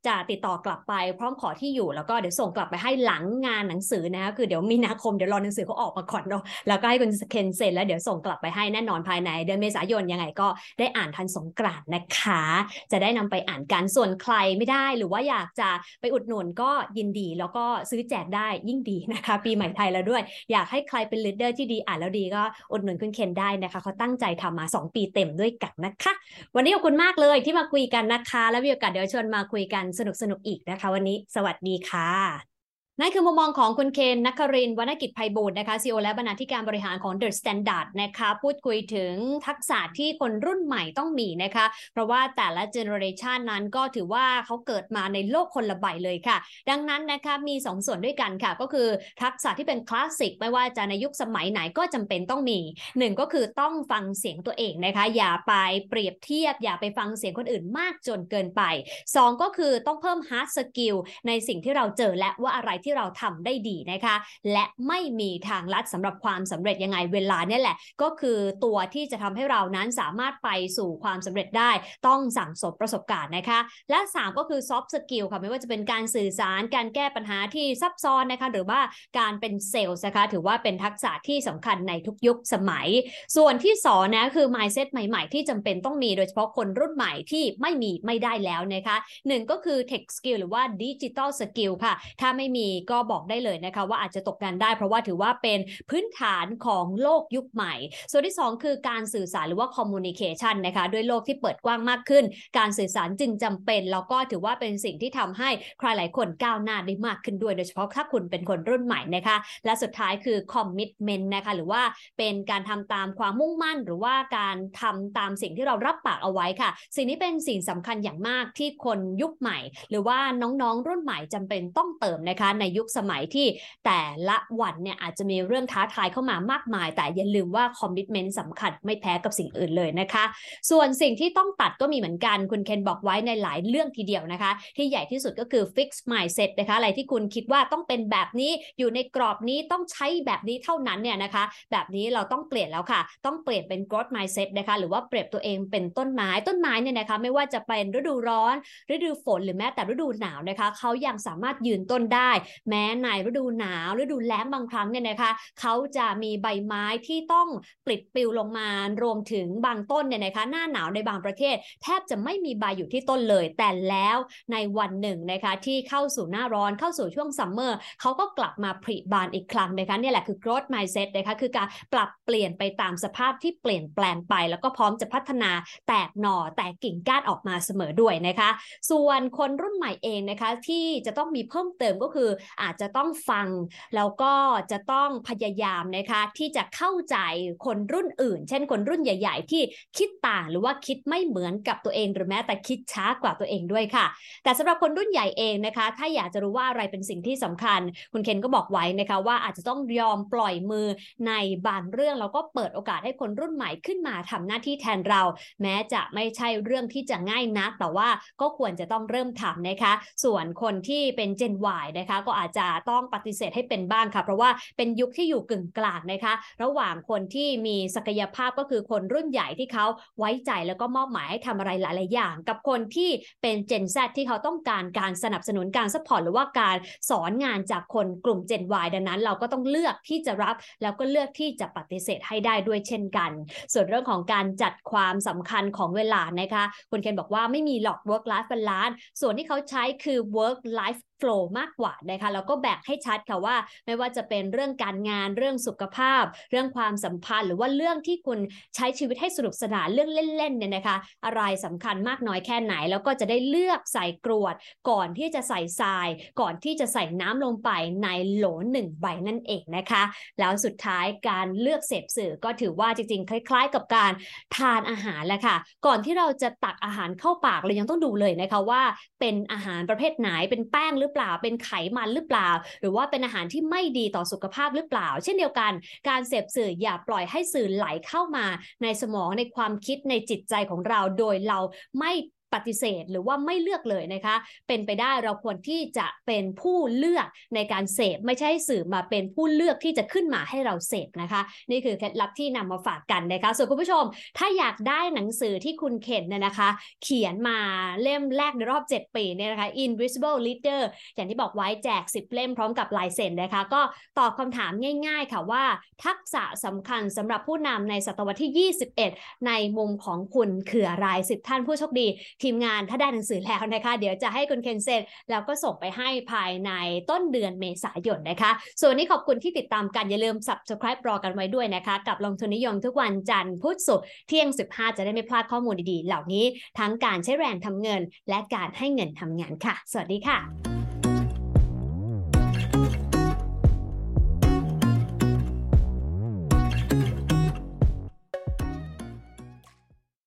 จะติดต่อกลับไปพร้อมขอที่อยู่แล้วก็เดี๋ยวส่งกลับไปให้หลังงานหนังสือนะคะคือเดี๋ยวมีนาคมเดี๋ยวรอหนังสือเขาออกมาก่อนเนาะแล้วก็ให้คุณเคนเซ็นแล้วเดี๋ยวส่งกลับไปให้แน่นอนภายในเดือนเมษายนยังไงก็ได้อ่านทันสงกรานต์นะคะ จะได้นำไปอ่านกันส่วนใครไม่ได้ หรือว่าอยากจะไปอุดหนุนก็ยินดี แล้วก็ซื้อแจกได้ยิ่งดีนะคะ ปีใหม่ไทยแล้วด้วยด้วย อยากให้ใครเป็นลีดเดอร์ที่ดีอ่านแล้วดีก็อุดหนุนคุณเคนได้นะคะเขาตั้งใจทำมา 2 ปีเต็มด้วยกันนะคะ วันนี้ขอบคุณมากเลยที่มาคุยกันนะคะ แล้วมีโอกาสเดี๋ยวชวนมาคุยกันสนุกๆอีกนะคะ วันนี้สวัสดีค่ะ นั่นคือมุมมองของคุณเคนนักครินวรรณกิจไพบูลนะคะซีอและบรรณาธิการบริหารของ The Standard นะคะพูดคุยถึงทักษะที่คนรุ่นใหม่ต้องมีนะคะ เพราะว่าแต่ละเจเนอเรชันนั้นก็ถือว่าเขาเกิดมาในโลกคนละใบเลยค่ะ ดังนั้นนะคะมี 2ส่วนด้วยกันค่ะ ก็คือทักษะที่เป็นคลาสสิกไม่ว่าจะในยุคสมัยไหนก็จำเป็นต้องมี 1 ก็คือต้องฟังเสียงตัวเองนะคะ อย่าไปเปรียบเทียบ อย่าไปฟังเสียงคนอื่นมากจนเกินไป 2 ก็คือต้องเพิ่ม hard skill ในสิ่งที่เราเจอและว่าอะไรที่ที่เราทำได้ดีนะคะ และไม่มีทางลัดสำหรับความสำเร็จยังไงเวลาเนี่ยแหละ ก็คือตัวที่จะทำให้เรานั้นสามารถไปสู่ความสำเร็จได้ ต้องสั่งสมประสบการณ์นะคะ และ 3 ก็คือ soft skill ค่ะไม่ว่าจะเป็นการสื่อสารการแก้ปัญหาที่ซับซ้อนนะคะ หรือว่าการเป็นเซลล์นะคะ ถือว่าเป็นทักษะที่สำคัญในทุกยุคสมัย ส่วนที่สอนนะคือ mindset ใหม่ ๆ ที่จำเป็นต้องมีโดยเฉพาะคนรุ่นใหม่ที่ไม่มีไม่ได้แล้วนะคะหนึ่งก็คือ tech skill หรือว่า digital skill ค่ะ ถ้าไม่มีก็บอกได้เลยนะคะว่าอาจจะตกงานได้ เพราะว่าถือว่าเป็นพื้นฐานของโลกยุคใหม่ ส่วนที่ 2 คือการสื่อสารหรือว่า communication นะคะด้วยโลกที่เปิดกว้างมากขึ้น การสื่อสารจึงจำเป็น แล้วก็ถือว่าเป็นสิ่งที่ทำให้ใครหลายคนก้าวหน้าได้มากขึ้นด้วย โดยเฉพาะถ้าคุณเป็นคนรุ่นใหม่นะคะ และสุดท้ายคือ commitment นะคะหรือว่าเป็นการทำตามความมุ่งมั่น หรือว่าการทำตามสิ่งที่เรารับปากเอาไว้ค่ะ สิ่งนี้เป็นสิ่งสำคัญอย่างมากที่คนยุคใหม่ หรือว่าน้องๆรุ่นใหม่จำเป็นต้องเติมนะคะในยุคสมัยที่แต่ละวันเนี่ยอาจจะมีเรื่องท้าทายเข้ามามากมาย แต่อย่าลืมว่าคอมมิชเมนต์สำคัญไม่แพ้กับสิ่งอื่นเลยนะคะ ส่วนสิ่งที่ต้องตัดก็มีเหมือนกัน คุณเคนบอกไว้ในหลายเรื่องทีเดียวนะคะ ที่ใหญ่ที่สุดก็คือ fix mindset นะคะ อะไรที่คุณคิดว่าต้องเป็นแบบนี้อยู่ในกรอบนี้ต้องใช้แบบนี้เท่านั้นเนี่ยนะคะ แบบนี้เราต้องเปลี่ยนแล้วค่ะ ต้องเปลี่ยนเป็น growth mindset นะคะ หรือว่าเปรียบตัวเองเป็นต้นไม้ต้นไม้เนี่ยนะคะ ไม่ว่าจะเป็นฤดูร้อน ฤดูฝนหรือแม้แต่ฤดูหนาวนะคะ เขายังสามารถยืนต้นได้แม้ในฤดูหนาวฤดูแล้งบางครั้งเนี่ยนะคะเขาจะมีใบไม้ที่ต้องปลิดปลิวลงมารวมถึงบางต้นเนี่ยนะคะหน้าหนาวในบางประเทศ แทบจะไม่มีใบอยู่ที่ต้นเลย แต่แล้วในวันหนึ่งนะคะที่เข้าสู่หน้าร้อนเข้าสู่ช่วงซัมเมอร์เขาก็กลับมาผลิบานอีกครั้งนะคะนี่แหละคือ growth mindset นะคะคือการปรับเปลี่ยนไปตามสภาพที่เปลี่ยนแปลงไป แล้วก็พร้อมจะพัฒนาแตกหน่อแตกกิ่งก้านออกมาเสมอด้วยนะคะ ส่วนคนรุ่นใหม่เองนะคะที่จะต้องมีเพิ่มเติมก็คืออาจจะต้องฟัง แล้วก็จะต้องพยายามนะคะที่จะเข้าใจคนรุ่นอื่น เช่นคนรุ่นใหญ่ ๆ ที่คิดต่างหรือว่าคิดไม่เหมือนกับตัวเองหรือแม้แต่คิดช้ากว่าตัวเองด้วยค่ะ แต่สำหรับคนรุ่นใหญ่เองนะคะ ถ้าอยากจะรู้ว่าอะไรเป็นสิ่งที่สำคัญ คุณเคนก็บอกไว้นะคะว่าอาจจะต้องยอมปล่อยมือในบางเรื่องแล้วก็เปิดโอกาสให้คนรุ่นใหม่ขึ้นมาทำหน้าที่แทนเรา แม้จะไม่ใช่เรื่องที่จะง่ายนักแต่ว่าก็ควรจะต้องเริ่มทำนะคะ ส่วนคนที่เป็น Gen Y นะคะก็อาจจะต้องปฏิเสธให้เป็นบ้างค่ะ เพราะว่าเป็นยุคที่อยู่กึ่งกลางนะคะ ระหว่างคนที่มีศักยภาพก็คือคนรุ่นใหญ่ที่เขาไว้ใจแล้วก็มอบหมายให้ทำอะไรหลาย ๆ อย่าง กับคนที่เป็น Gen Z ที่เขาต้องการการสนับสนุนการ support หรือว่าการสอนงานจากคนกลุ่ม Gen Y ดังนั้น เราก็ต้องเลือกที่จะรับ แล้วก็เลือกที่จะปฏิเสธให้ได้ด้วยเช่นกัน ส่วนเรื่องของการจัดความสำคัญของเวลานะคะคุณเคนบอกว่าไม่มีหรอก work life balance ส่วนที่เขาใช้คือ work life flow มากกว่านะคะแล้วก็แบ่งให้ชัดค่ะว่า ไม่ว่าจะเป็นเรื่องการงานเรื่องสุขภาพ เรื่องความสัมพันธ์ หรือว่าเรื่องที่คุณใช้ชีวิตให้สนุกสนานเรื่องเล่นๆเนี่ยนะคะ อะไรสำคัญมากน้อยแค่ไหน แล้วก็จะได้เลือกใส่กรวด ก่อนที่จะใส่ทราย ก่อนที่จะใส่น้ำลงไปในโหลหนึ่งใบนั่นเองนะคะ แล้วสุดท้ายการเลือกเสพสื่อก็ถือว่าจริงๆ คล้าย ๆ กับการทานอาหารแหละค่ะ ก่อนที่เราจะตักอาหารเข้าปากเรายังต้องดูเลยนะคะว่า เป็นอาหารประเภทไหนเป็นแป้งหรือเปล่า เป็นไขมันหรือเปล่า หรือว่าเป็นอาหารที่ไม่ดีต่อสุขภาพหรือเปล่า เช่นเดียวกัน การเสพสื่ออย่าปล่อยให้สื่อไหลเข้ามาในสมองในความคิดในจิตใจของเรา โดยเราไม่ ปฏิเสธหรือว่าไม่เลือกเลยนะคะ เป็นไปได้เราควรที่จะเป็นผู้เลือกในการเสพไม่ใช่สื่อมาเป็นผู้เลือกที่จะขึ้นมาให้เราเสพนะคะ นี่คือเคล็ดลับที่นำมาฝากกันนะคะส่วนคุณผู้ชม ถ้าอยากได้หนังสือที่คุณเข็นเนี่ยนะคะ เขียนมาเล่มแรกในรอบ 7 ปีเนี่ยนะคะ Invisible Leader อย่างที่บอกไว้แจก 10 เล่มพร้อมกับลายเซ็นนะคะ ก็ตอบคำถามง่าย ๆ ค่ะว่า ทักษะสำคัญสำหรับผู้นำในศตวรรษที่ 21 ในมุมของคุณคืออะไร10 ท่านผู้โชคดีทีมงานถ้าได้หนังสือแล้วนะคะ เดี๋ยวจะให้คุณเคนเซ็นแล้วก็ส่งไปให้ภายในต้นเดือนเมษายนนะคะ ส่วนนนี้ขอบคุณที่ติดตามกัน อย่าลืม subscribe รอกันไว้ด้วยนะคะ กับลงทุนนิยมทุกวันจันทร์พุธศุกร์เที่ยง 15 จะได้ไม่พลาดข้อมูลดีๆ เหล่านี้ทั้งการใช้แรงทำเงิน และการให้เงินทำงานค่ะ สวัสดีค่ะ